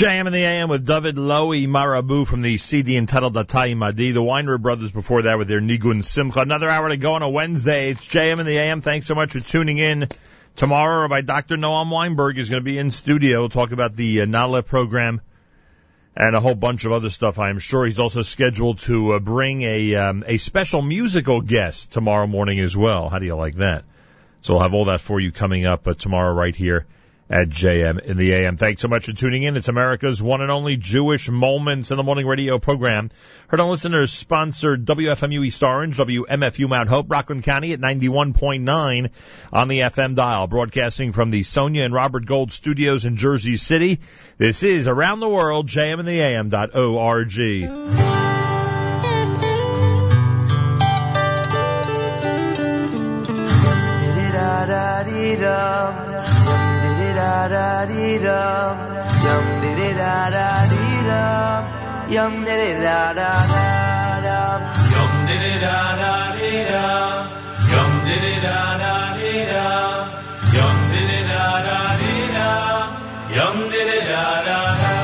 JM in the AM with David Lowy Marabu from the CD entitled Atai Madi. The Weiner brothers before that with their Nigun Simcha. Another hour to go on a Wednesday. It's JM in the AM. Thanks so much for tuning in. Tomorrow, by Dr. Noam Weinberg is going to be in studio. We'll talk about the uh, Nala program and a whole bunch of other stuff. I am sure he's also scheduled to uh, bring a um, a special musical guest tomorrow morning as well. How do you like that? So we'll have all that for you coming up uh, tomorrow right here at JM in the AM. Thanks so much for tuning in. It's America's one and only Jewish Moments in the Morning radio program. Heard on listeners sponsored WFMU East Orange, WMFU Mount Hope, Rockland County at 91.9 on the FM dial. Broadcasting from the Sonia and Robert Gold studios in Jersey City. This is Around the World, JM in the AM dot O-R-G. Yum diddy da da da da. Yum diddy da da dee da. Yum diddy da da dee da. Yum diddy da da dee da. Yum diddy da da da da.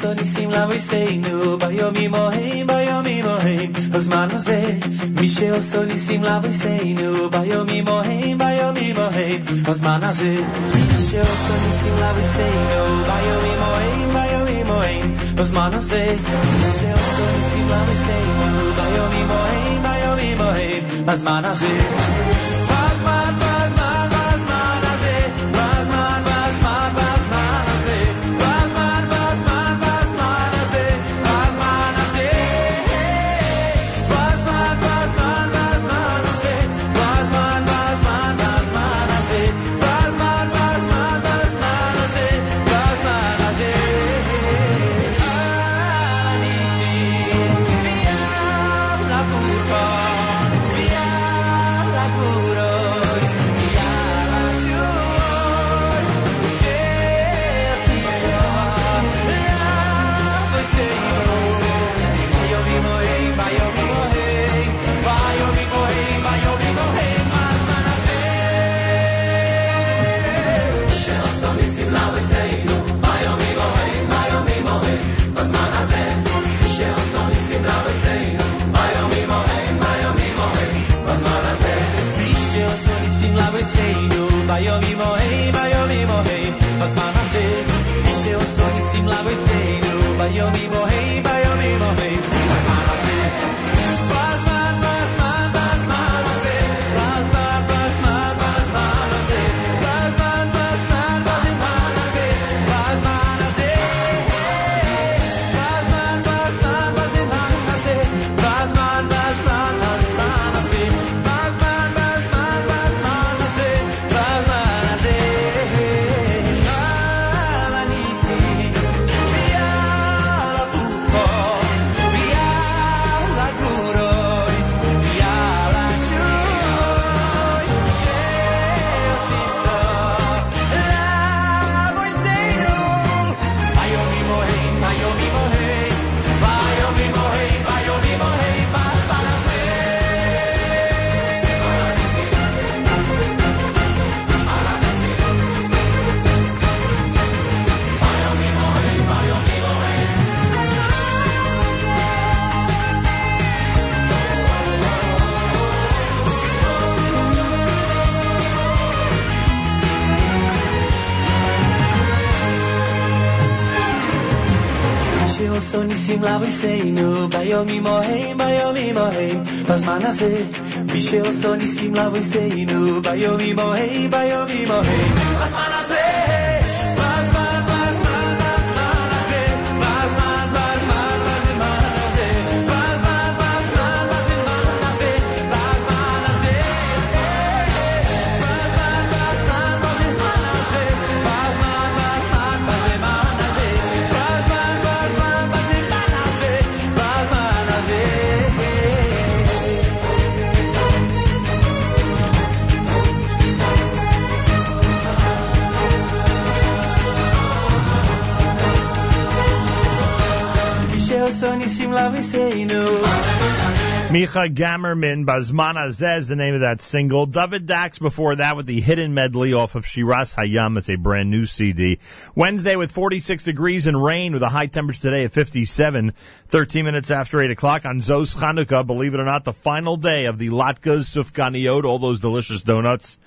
שעושה ניסים לאבויסנו ביומים ההם ביומים ההם בזמן הזה מי שעושה ניסים לאבויסנו ביומים ההם ביומים ההם בזמן הזה מי שעושה ניסים לאבויסנו ביומים ההם ביומים ההם בזמן הזה מי שעושה ניסים לאבויסנו ביומים ההם ביומים ההם בזמן הזה ניסים לאבויסנו, ביומים ההם, ביומים ההם, בזמן הזה, מי שעשו ניסים לאבויסנו, ביומים ההם, ביומים ההם, same love we say no. Micha Gamerman, Bazmana is the name of that single. David Dax before that with the hidden medley off of Shiraz Hayam. It's a brand new CD. Wednesday with 46 degrees and rain with a high temperature today at 57. 13 minutes after 8 o'clock on Zos Chanukah. Believe it or not, the final day of the latkes, sufganiyot, all those delicious donuts.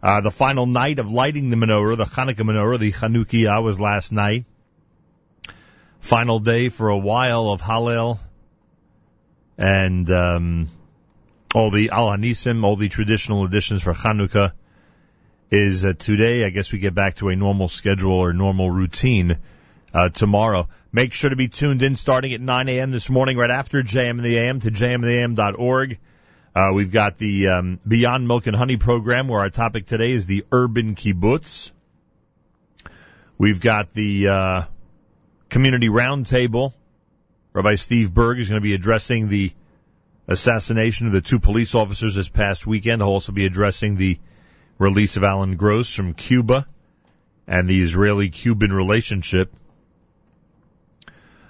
Uh, the final night of lighting the menorah, the Chanukah menorah, the Chanukiah was last night. Final day for a while of Hallel and um, all the Al Hanisim, all the traditional additions for Chanukah is uh, today. I guess we get back to a normal schedule or normal routine uh, tomorrow. Make sure to be tuned in starting at 9 a.m. this morning, right after JM the AM to jmintheam.org. Uh, we've got the um, Beyond Milk and Honey program where our topic today is the urban kibbutz. We've got the uh, community roundtable. Rabbi Steve Burg is going to be addressing the assassination of the two police officers this past weekend. He'll also be addressing the release of Alan Gross from Cuba and the Israeli-Cuban relationship.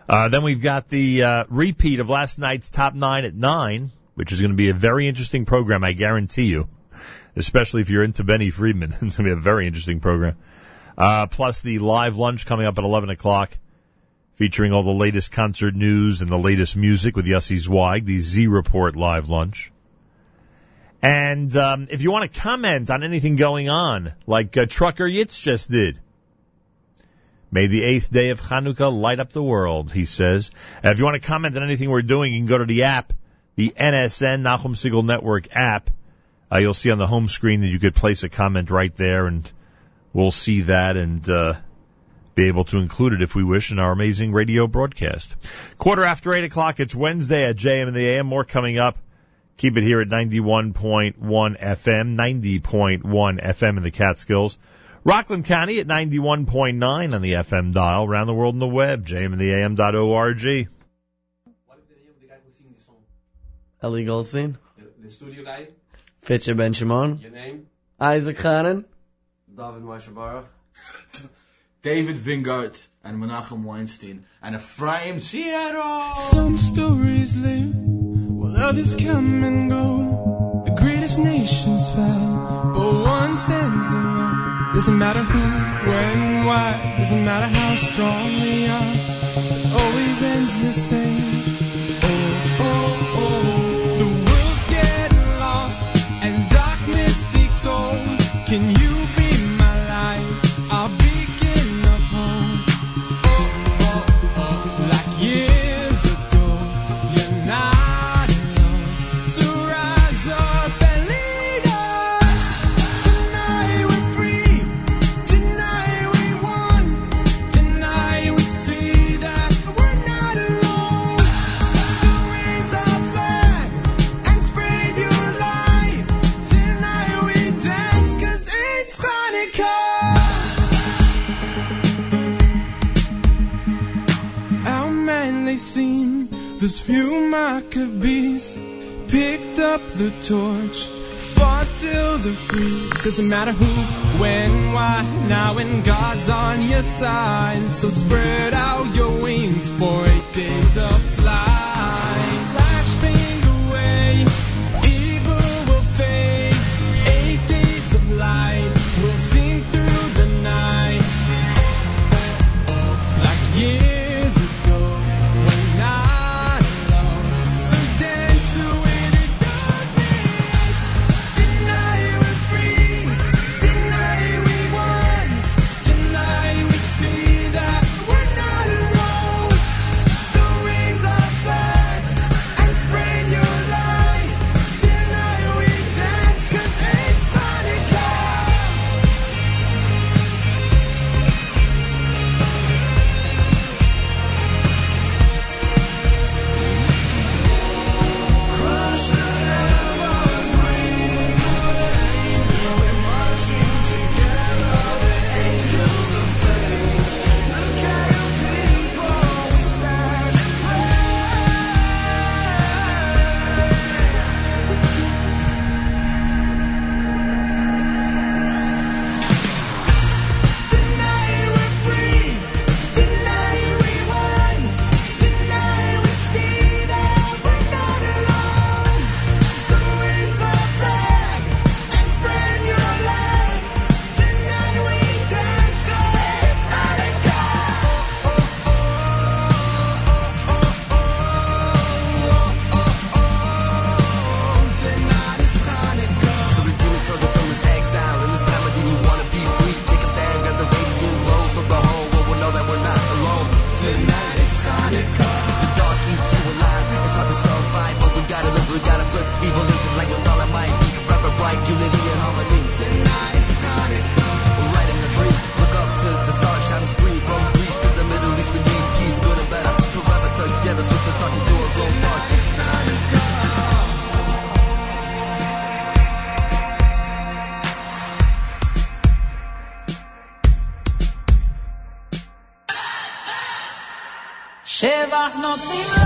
Uh, then we've got the uh, repeat of last night's top nine at nine, which is going to be a very interesting program, I guarantee you. Especially if you're into Benny Friedman, it's going to be a very interesting program. Uh, plus the live lunch coming up at 11 o'clock featuring all the latest concert news and the latest music with Yossi Zweig, the Z Report live lunch. And um, if you want to comment on anything going on, like uh, Trucker Yitz just did, may the eighth day of Chanukah light up the world, he says. Uh, if you want to comment on anything we're doing, you can go to the app, the NSN Nachum Segal Network app. Uh, you'll see on the home screen that you could place a comment right there, and we'll see that and uh, be able to include it if we wish in our amazing radio broadcast. Quarter after eight o'clock, it's Wednesday at JM in the AM. More coming up. Keep it here at 91.1 FM, 90.1 FM in the Catskills. Rockland County at 91.9 on the FM dial. Around the world on the web, jmintheam.org. Ellie Goldstein, The studio guy, Fitcher Ben Shimon, your name? Isaac Hanan, David Moshe David Vingart and Menachem Weinstein and Ephraim Sierra. Some stories live while others come and go. The greatest nations fell, but one stands alone. Doesn't matter who, when, why, doesn't matter how strong we are. It always ends the same. Oh, oh, oh. The world's getting lost as darkness takes hold. Can you those few Maccabees picked up the torch, fought till they're free. Doesn't matter who, when, why, now when God's on your side. So spread out your wings for eight days of flight. something.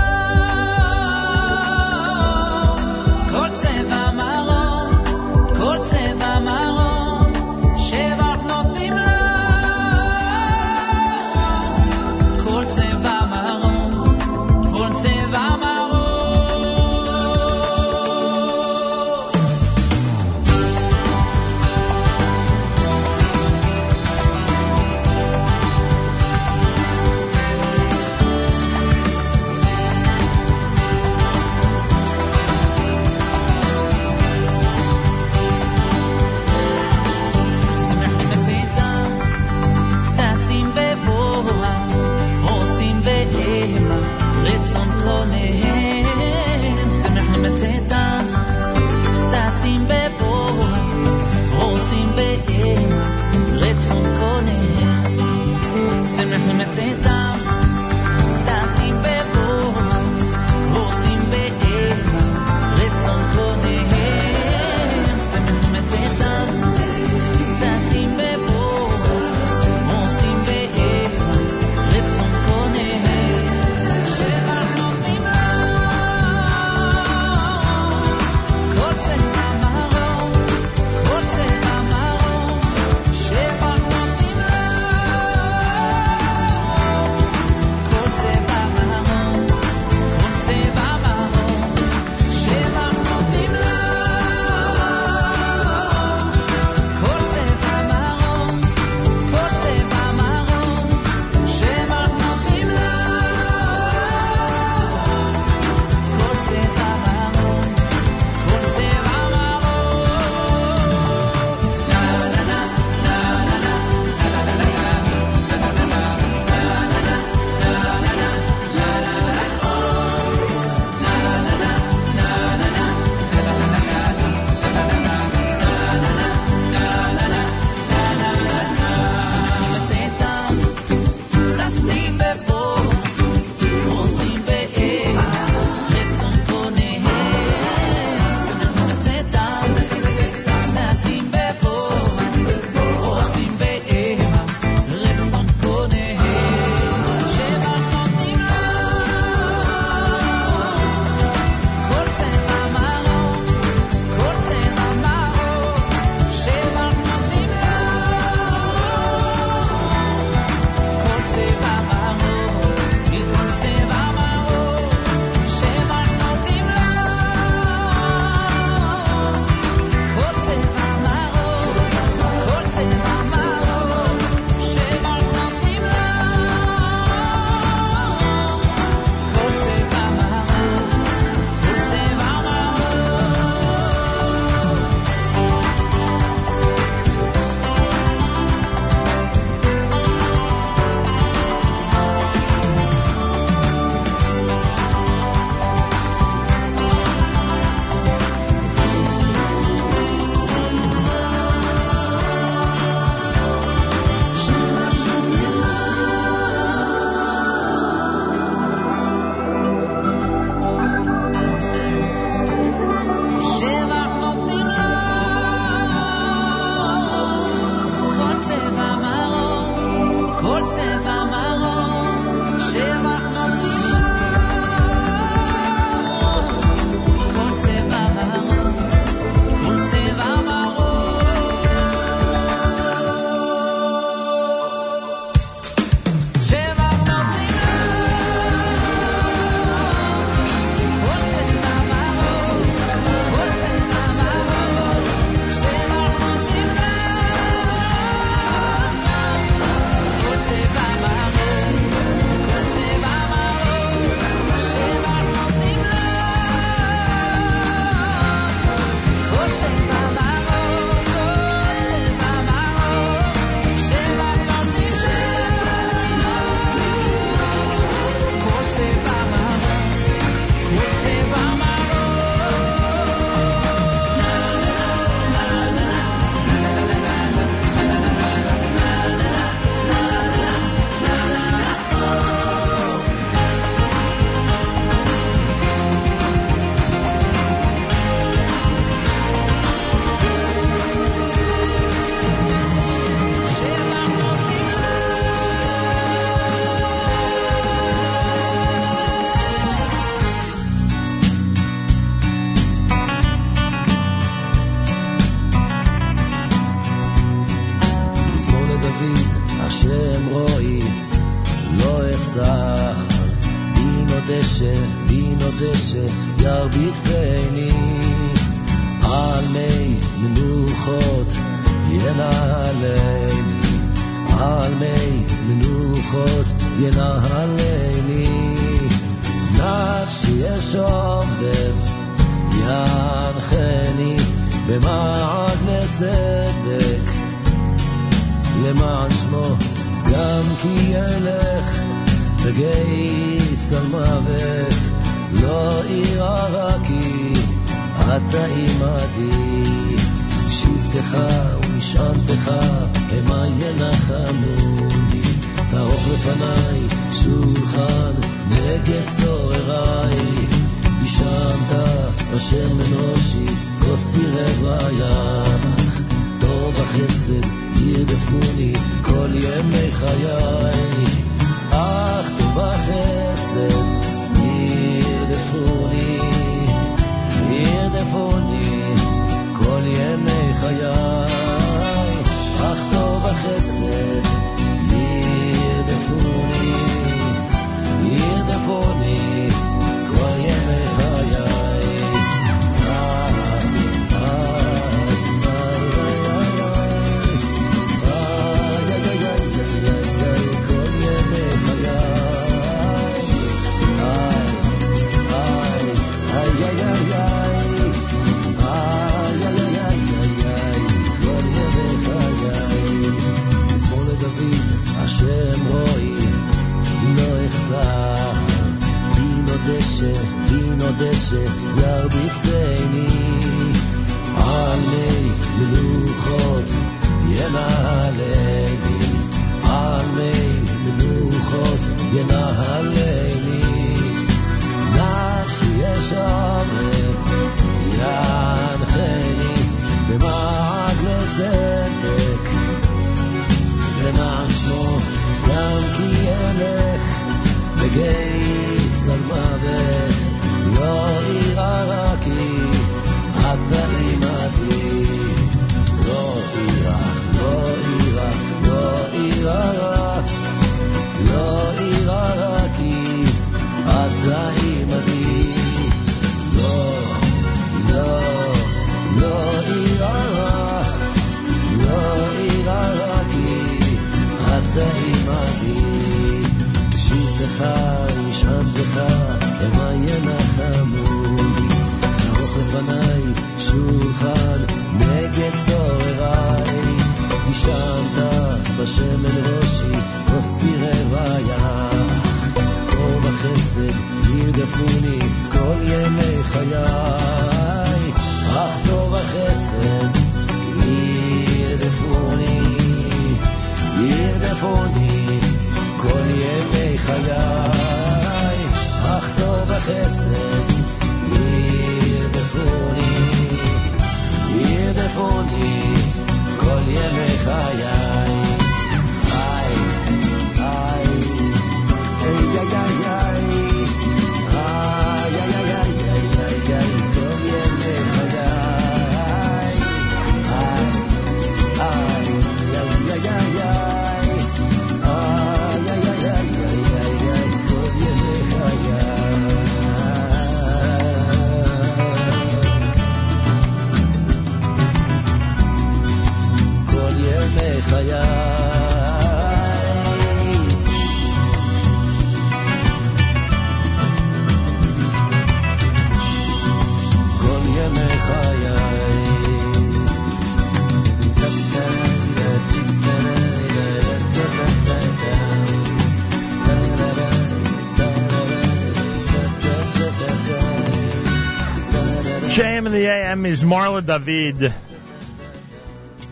The AM is Marla David,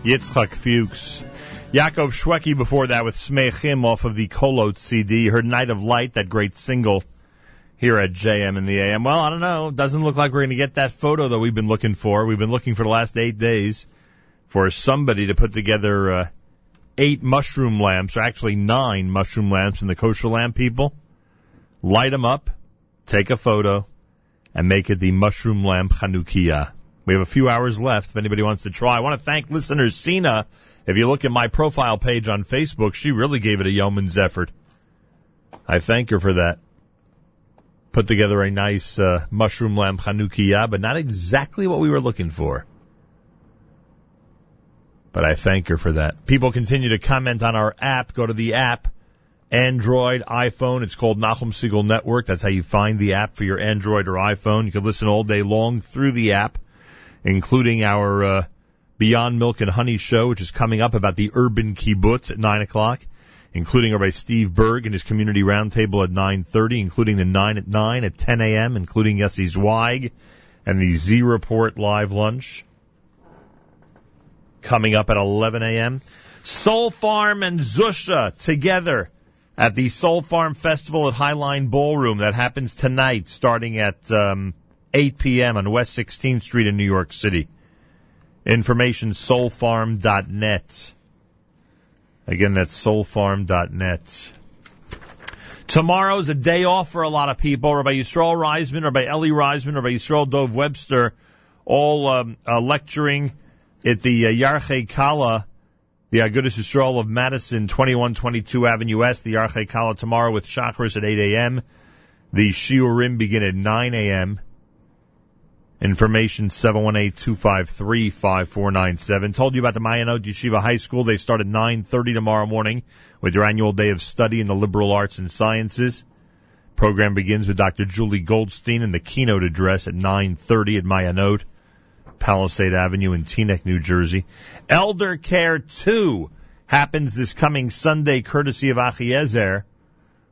Yitzchak Fuchs, Yaakov Shwekey before that with Smechim off of the Kolot CD. You heard Night of Light, that great single here at JM in the AM. Well, I don't know. Doesn't look like we're going to get that photo that we've been looking for. We've been looking for the last eight days for somebody to put together uh, eight mushroom lamps, or actually nine mushroom lamps in the kosher lamp people. Light them up, take a photo, and make it the mushroom lamp Chanukiah. We have a few hours left if anybody wants to try. I want to thank listener Sina. If you look at my profile page on Facebook, she really gave it a yeoman's effort. I thank her for that. put together a nice uh, mushroom lamb Chanukiah, but not exactly what we were looking for. But I thank her for that. People continue to comment on our app. Go to the app, Android, iPhone. It's called Nachum Segal Network. That's how you find the app for your Android or iPhone. You can listen all day long through the app, including our uh, Beyond Milk and Honey show, which is coming up about the urban kibbutz at 9 o'clock, including our by Steve Burg and his community roundtable at 9.30, including the 9 at 9 at 10 a.m., including Yossi Zweig and the Z Report live lunch coming up at 11 a.m. Soul Farm and Zusha together at the Soul Farm Festival at Highline Ballroom that happens tonight starting at um, 8 p.m. on West 16th Street in New York City. Information soulfarm.net. Again, that's soulfarm.net. Tomorrow's a day off for a lot of people. Rabbi Yisrael Reisman, Rabbi Eli Reisman, Rabbi Yisrael Dov Webster, all um, uh, lecturing at the uh, Yarchei Kala, the Agudas Yisrael of Madison, 2122 Avenue West, the Yarchei Kala tomorrow with Chakras at 8 a.m. The Shiurim begin at 9 a.m. Information 718-253-5497. Told you about the Ma'ayanot Yeshiva High School. They start at 9.30 tomorrow morning with their annual day of study in the liberal arts and sciences. Program begins with Dr. Julie Goldstein and the keynote address at 9.30 at Ma'ayanot, Palisade Avenue in Teaneck, New Jersey. Elder Care 2 happens this coming Sunday courtesy of Achiezer.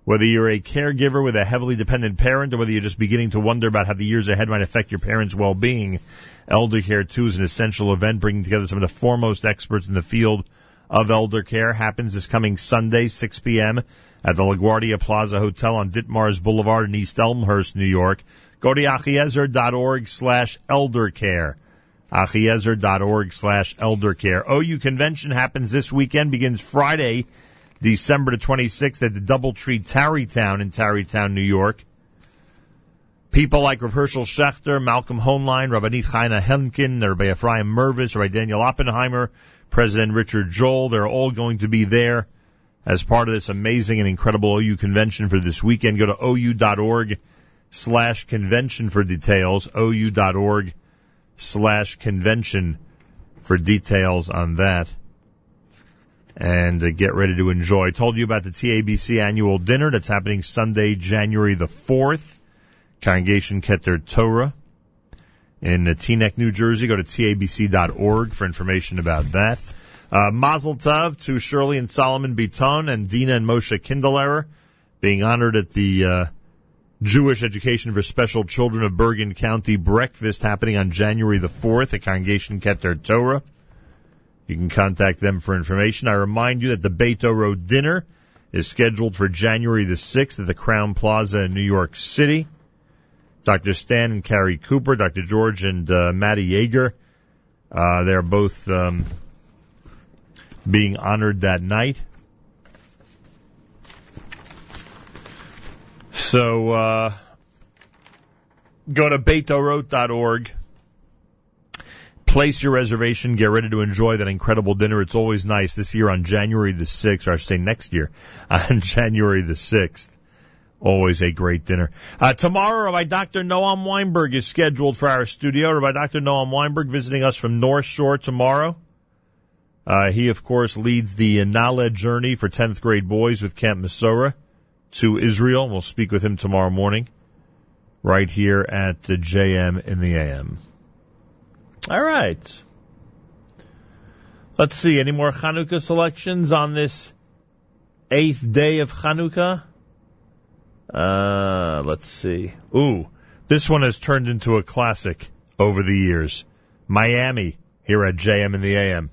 Whether you're a caregiver with a heavily dependent parent or whether you're just beginning to wonder about how the years ahead might affect your parents' well-being, Elder Care 2 is an essential event bringing together some of the foremost experts in the field of elder care. Happens this coming Sunday, 6 p.m. at the LaGuardia Plaza Hotel on Ditmars Boulevard in East Elmhurst, New York. Go to achiezer.org slash eldercare. achiezer.org slash eldercare. OU convention happens this weekend, begins Friday, December the 26th at the Doubletree Tarrytown in Tarrytown, New York. People like Rav Hershel Schachter, Malcolm Hoenlein, Rabbanit Chana Henkin, Rabbi Ephraim Mirvis, Rabbi Daniel Oppenheimer, President Richard Joel, they're all going to be there as part of this amazing and incredible OU convention for this weekend. Go to ou.org slash convention for details, ou.org slash convention for details on that and uh, get ready to enjoy. I Told you about the TABC annual dinner that's happening Sunday, January the 4th. Congregation Keter Torah in uh, Teaneck, New Jersey. Go to tabc.org for information about that. Uh, Mazel Tov to Shirley and Solomon Beaton and Dina and Moshe Kindlerer being honored at the uh, Jewish Education for Special Children of Bergen County breakfast happening on January the 4th at Congregation Keter Torah. You can contact them for information. I remind you that the Beto Road dinner is scheduled for January the 6th at the Crown Plaza in New York City. Dr. Stan and Carrie Cooper, Dr. George and uh, Maddie Yeager, uh, they're both um, being honored that night. So uh, go to betoroad.org place your reservation. Get ready to enjoy that incredible dinner. It's always nice this year on January the 6th, or I should say next year on January the 6th. Always a great dinner. Uh, tomorrow, Rabbi Dr. Noam Weinberg is scheduled for our studio. Rabbi Dr. Noam Weinberg visiting us from North Shore tomorrow. Uh, he, of course, leads the Nala journey for 10th grade boys with Camp Mesorah to Israel. We'll speak with him tomorrow morning right here at the JM in the AM. All right. Let's see. Any more Chanukah selections on this eighth day of Chanukah? Uh, let's see. Ooh, this one has turned into a classic over the years. Miami here at JM in the AM.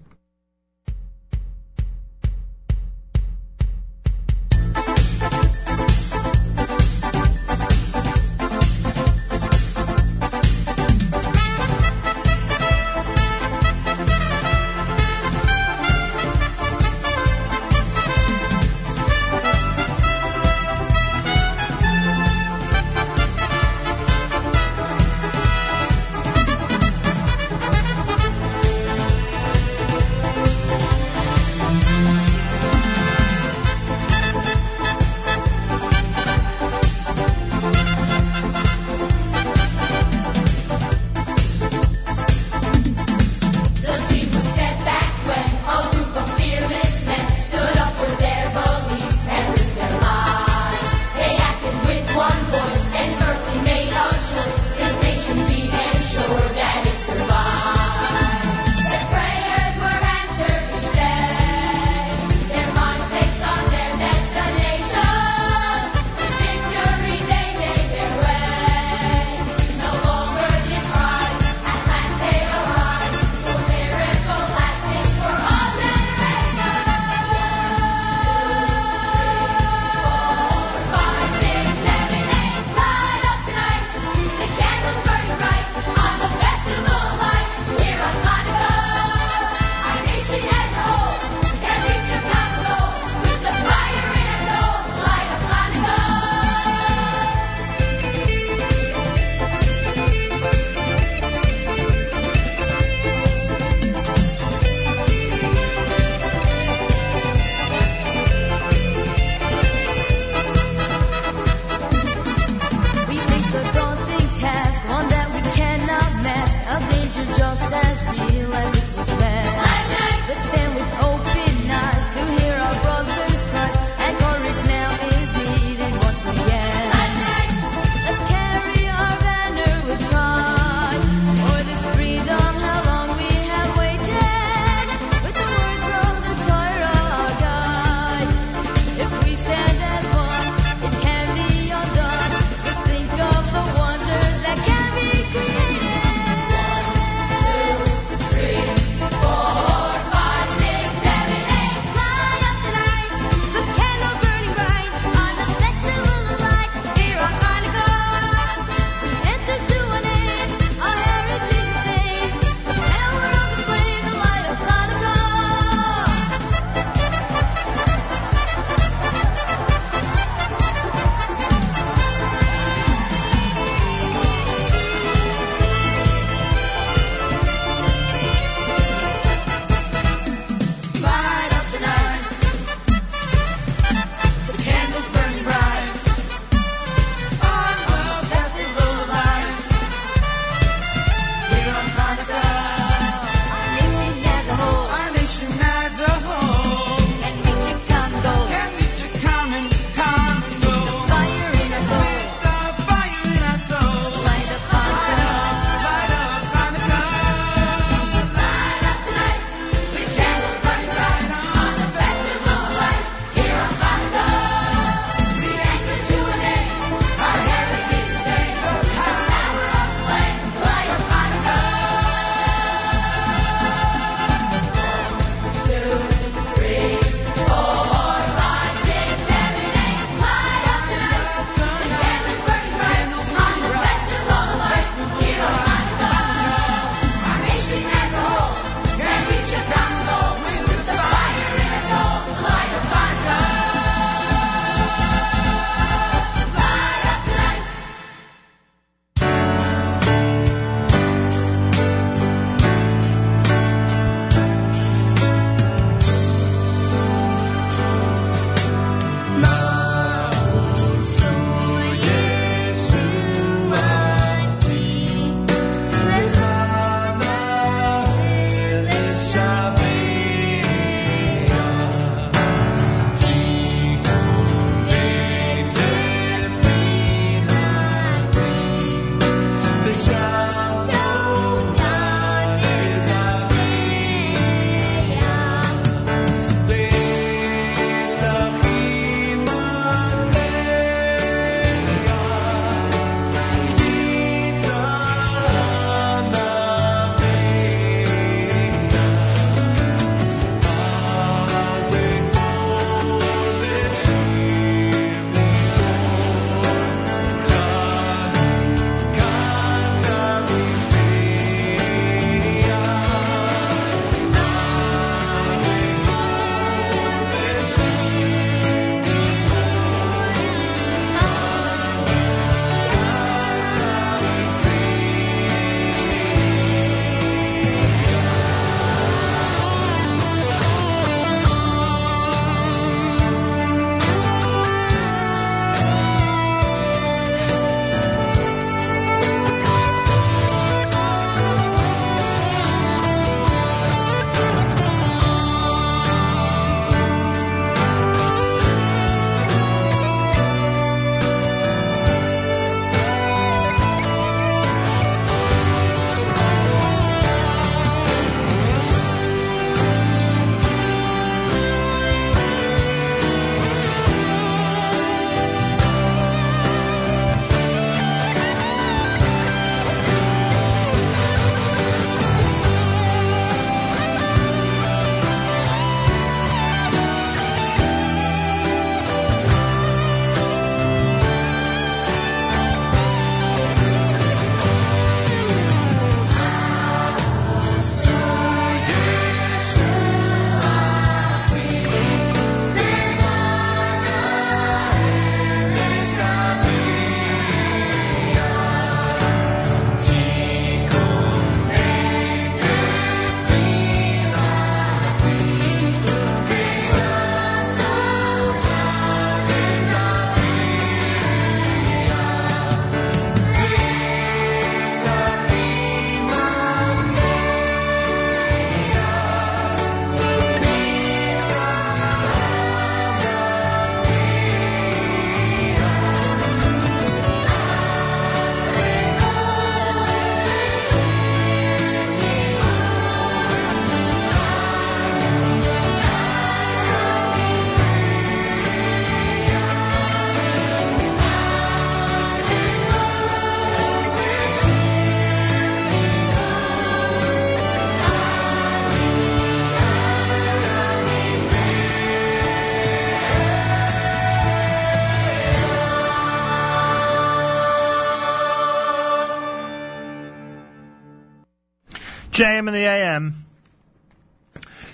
JM in the AM.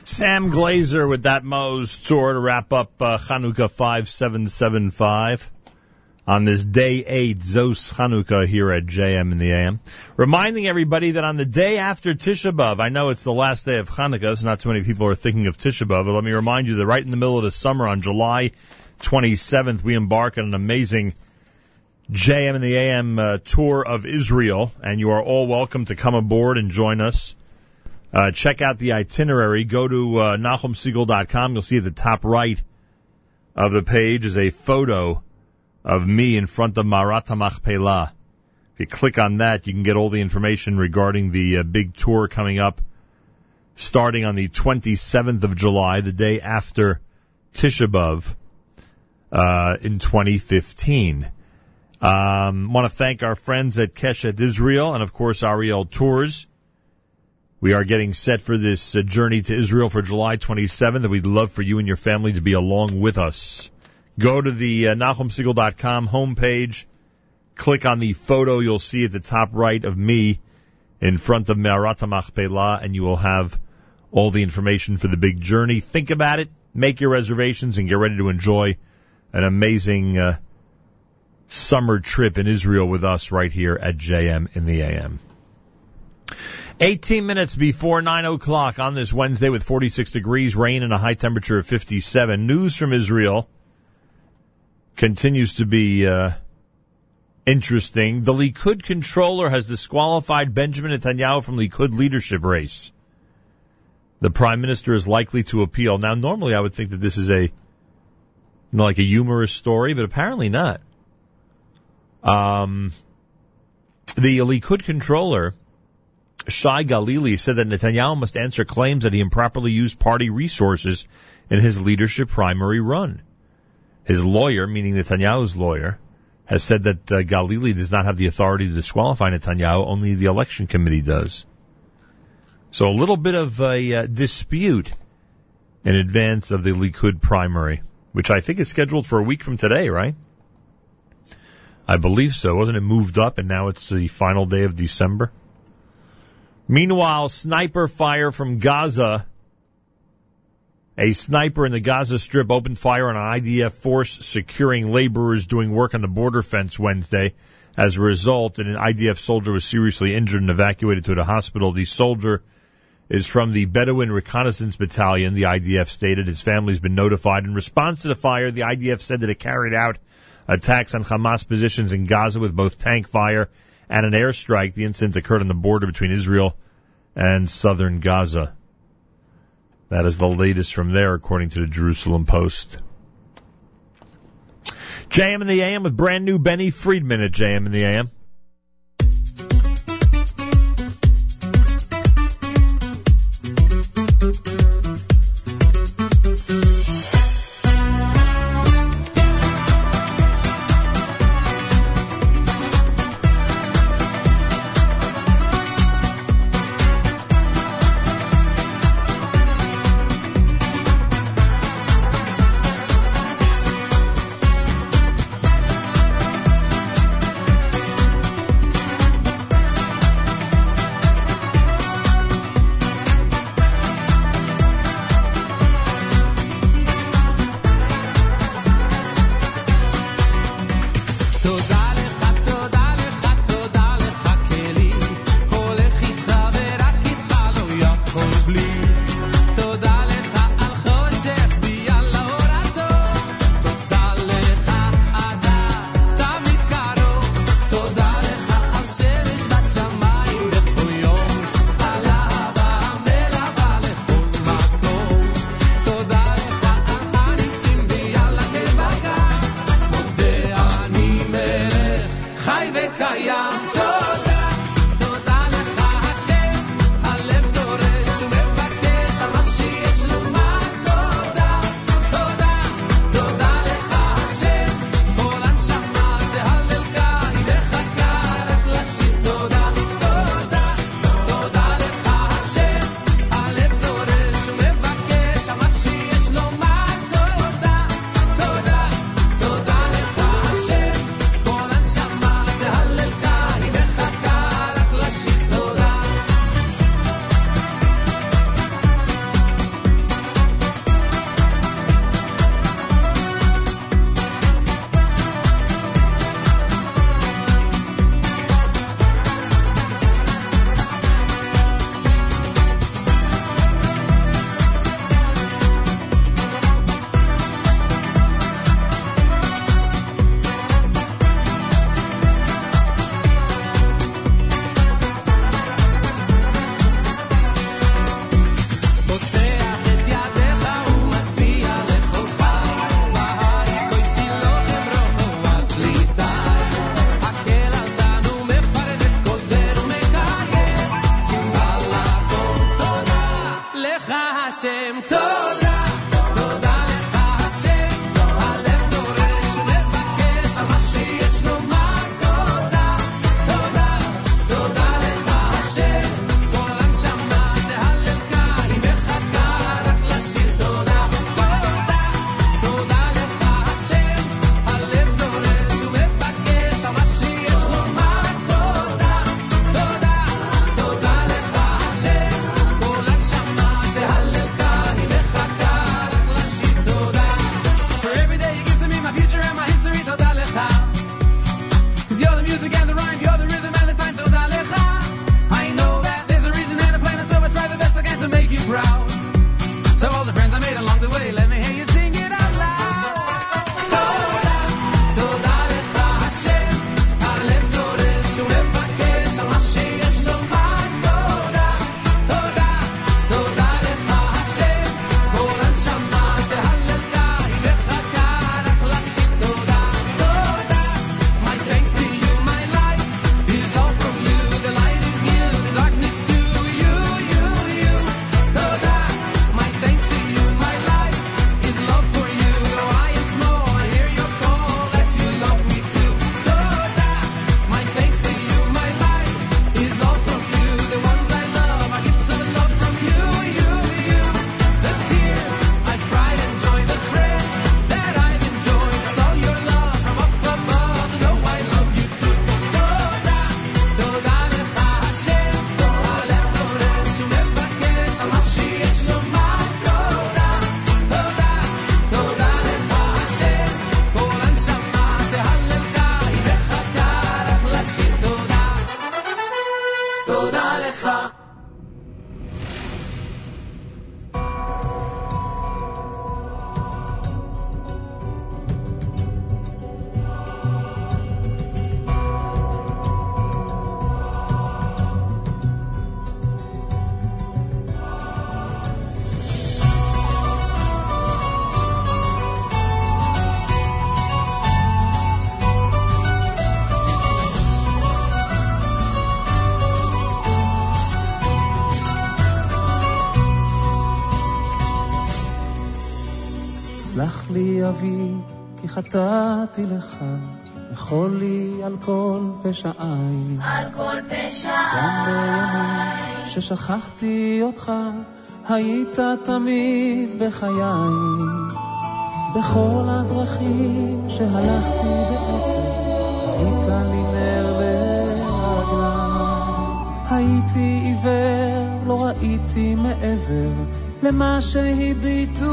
Sam Glaser with that Maoz Tzur to wrap up uh, Chanukah 5775 on this day 8 Zos Chanukah here at JM in the AM. Reminding everybody that on the day after Tisha B'Av, I know it's the last day of Chanukah, so not too many people are thinking of Tisha B'Av, but let me remind you that right in the middle of the summer on July 27th, we embark on an amazing JM in the AM uh, tour of Israel, and you are all welcome to come aboard and join us. Uh, check out the itinerary. Go to uh, NachumSegal.com. You'll see at the top right of the page is a photo of me in front of Me'arat Machpelah. If you click on that, you can get all the information regarding the uh, big tour coming up starting on the 27th of July, the day after Tisha uh, in 2015. Um, want to thank our friends at Keshet Israel and of course Ariel Tours. We are getting set for this uh, journey to Israel for July 27th, and we'd love for you and your family to be along with us. Go to the uh, NachumSegal.com homepage, click on the photo you'll see at the top right of me in front of Me'arat Machpelah, and you will have all the information for the big journey. Think about it, make your reservations, and get ready to enjoy an amazing uh, summer trip in Israel with us right here at JM in the AM. 18 minutes before 9 o'clock on this Wednesday with 46 degrees, rain, and a high temperature of 57. News from Israel continues to be uh, interesting. The Likud controller has disqualified Benjamin Netanyahu from Likud leadership race. The prime minister is likely to appeal. Now, normally I would think that this is a you know, like a humorous story, but apparently not. Um, the Likud controller, Shai Galili, said that Netanyahu must answer claims that he improperly used party resources in his leadership primary run. His lawyer, meaning Netanyahu's lawyer, has said that uh, Galili does not have the authority to disqualify Netanyahu, only the election committee does. So a little bit of a uh, dispute in advance of the Likud primary, which I think is scheduled for a week from today, right? I believe so. Wasn't it moved up and now it's the final day of December? Meanwhile, sniper fire from Gaza. A sniper in the Gaza Strip opened fire on an IDF force securing laborers doing work on the border fence Wednesday. As a result, an IDF soldier was seriously injured and evacuated to a hospital. The soldier is from the Bedouin Reconnaissance Battalion, the IDF stated. His family's been notified. In response to the fire, the IDF said that it carried out attacks on Hamas positions in Gaza with both tank fire and an airstrike. The incident occurred on the border between Israel and southern Gaza. That is the latest from there, according to the Jerusalem Post. JM in the AM with brand new Benny Friedman at JM in the AM. נתתי לך, וכל לי על כל פשע על כל פשע גם בימים ששכחתי אותך, היית תמיד בחיי. בכל הדרכים שהלכתי בעצם, היית לי נר ורגליים. הייתי עיוור, לא ראיתי מעבר למה שהביטו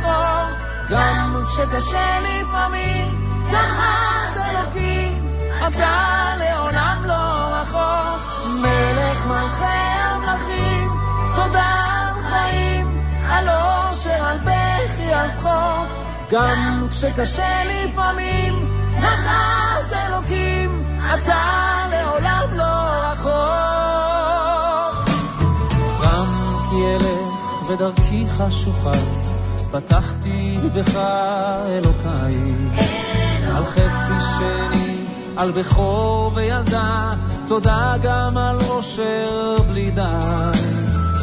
אפור, גם כשקשה לפעמים, ככה זה אלוקים, אתה לעולם לא רחוק. מלך מלכי המלכים, תודה על חיים, על אושר, על בכי, על צחוק. גם כשקשה לפעמים, נחז אלוקים, אתה לעולם לא רחוק. גם כי אלך ודרכי חשוכה פתחתי בך אלוקיי, אלוקיי. על חצי שני, על בכור וילדה, תודה גם על אושר בלי די.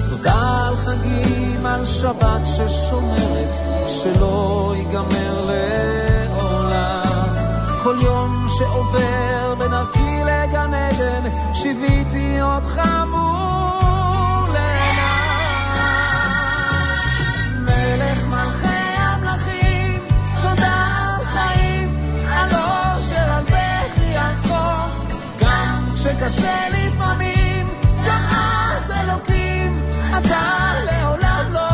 תודה על חגים, על שבת ששומרת, שלא ייגמר לעולם. כל יום שעובר בדרכי לגן עדן, שיוויתי אותך מול... שקשה לפעמים, תעז אלוקים, אתה לעולם לא...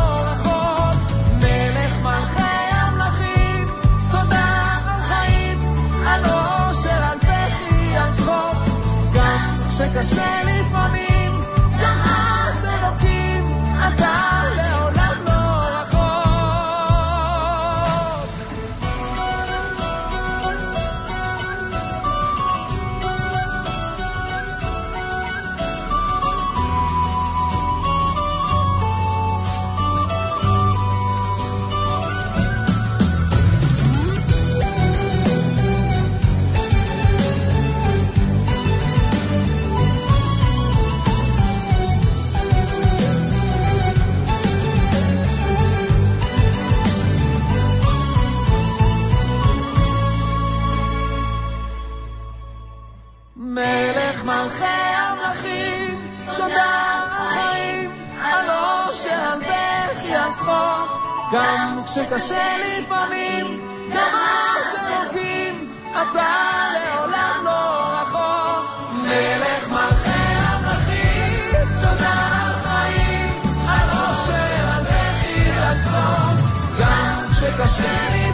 שקשה לי גם כשקשה לפעמים, גם אז אלוקים, אתה לעולם לא רחוק, מלך מלכי המלכים, תודה על חיים, על אושר, על בכי רצון, גם כשקשה לפעמים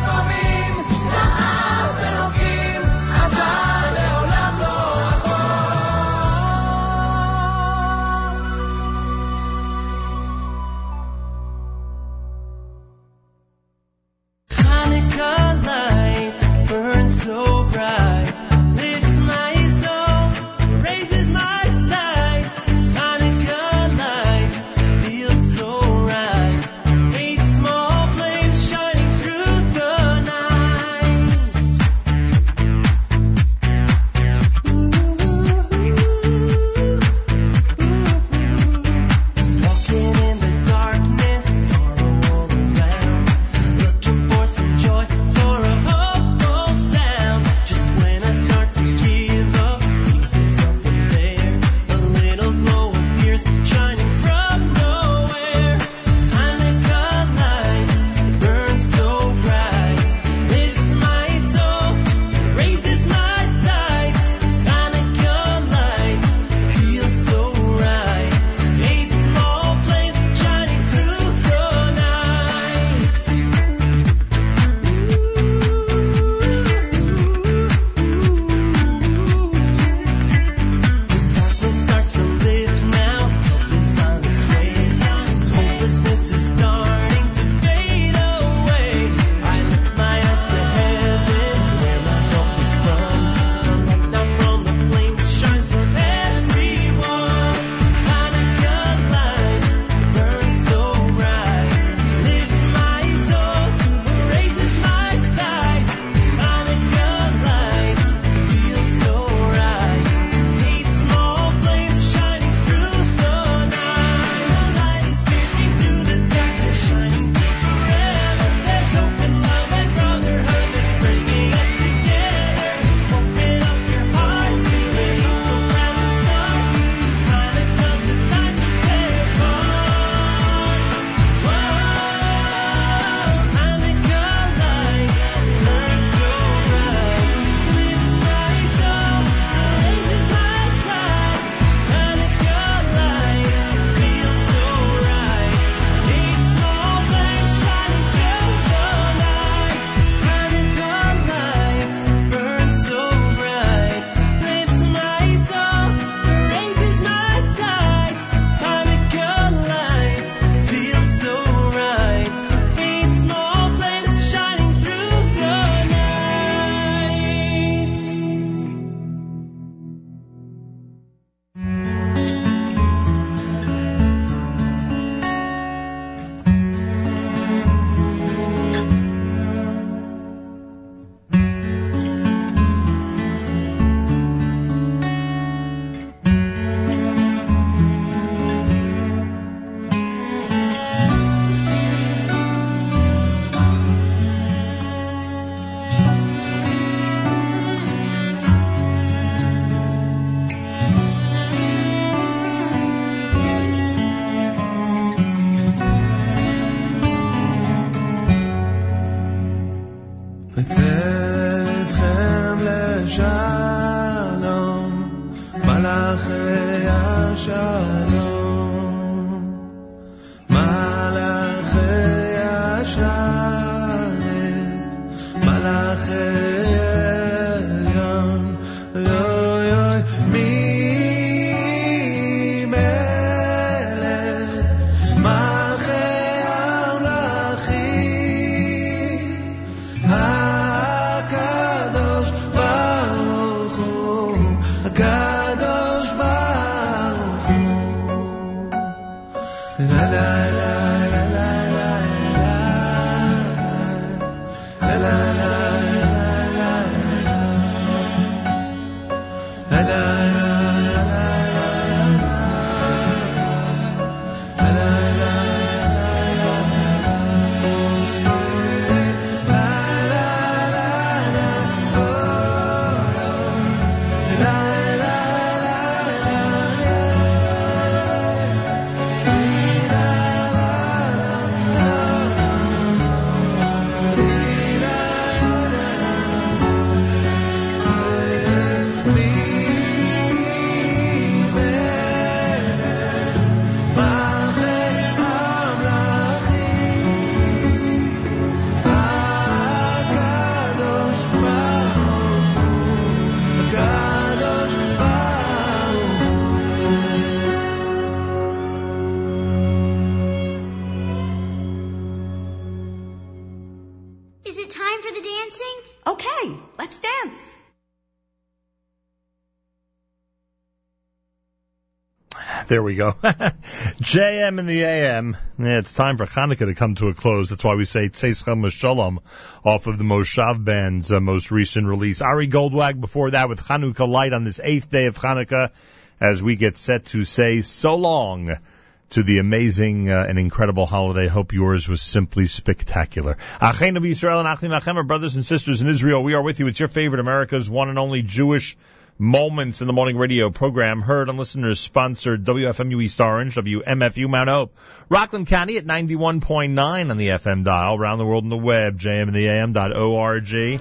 There we go. JM in the AM. Yeah, it's time for Hanukkah to come to a close. That's why we say Tzeis Shalom off of the Moshav Band's uh, most recent release. Ari Goldwag before that with Hanukkah Light on this eighth day of Hanukkah as we get set to say so long to the amazing uh, and incredible holiday. Hope yours was simply spectacular. Achenu Yisrael and Achim Achem, our brothers and sisters in Israel. We are with you. It's your favorite America's one and only Jewish Moments in the Morning Radio program, heard on listeners sponsored WFMU East Orange, WMFU Mount Hope, Rockland County at 91.9 on the FM dial, around the world on the web, jmintheam.org.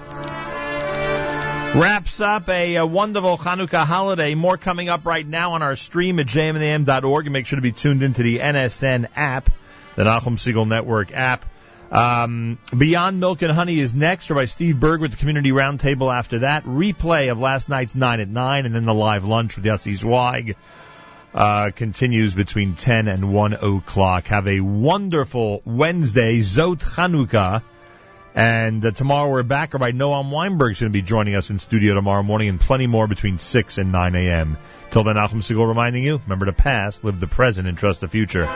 Wraps up a, a wonderful Hanukkah holiday. More coming up right now on our stream at jmintheam.org, and make sure to be tuned into the NSN app, the Nachum Segal Network app. Um, Beyond Milk and Honey is next, or by Steve Burg with the Community Roundtable after that. Replay of last night's 9 at 9, and then the live lunch with Yossi Zweig uh, continues between 10 and 1 o'clock. Have a wonderful Wednesday, Zot Chanukah. And uh, tomorrow we're back. Rabbi Noam Weinberg's going to be joining us in studio tomorrow morning, and plenty more between 6 and 9 a.m. Till then, Nachum Segal reminding you, remember the past, live the present, and trust the future.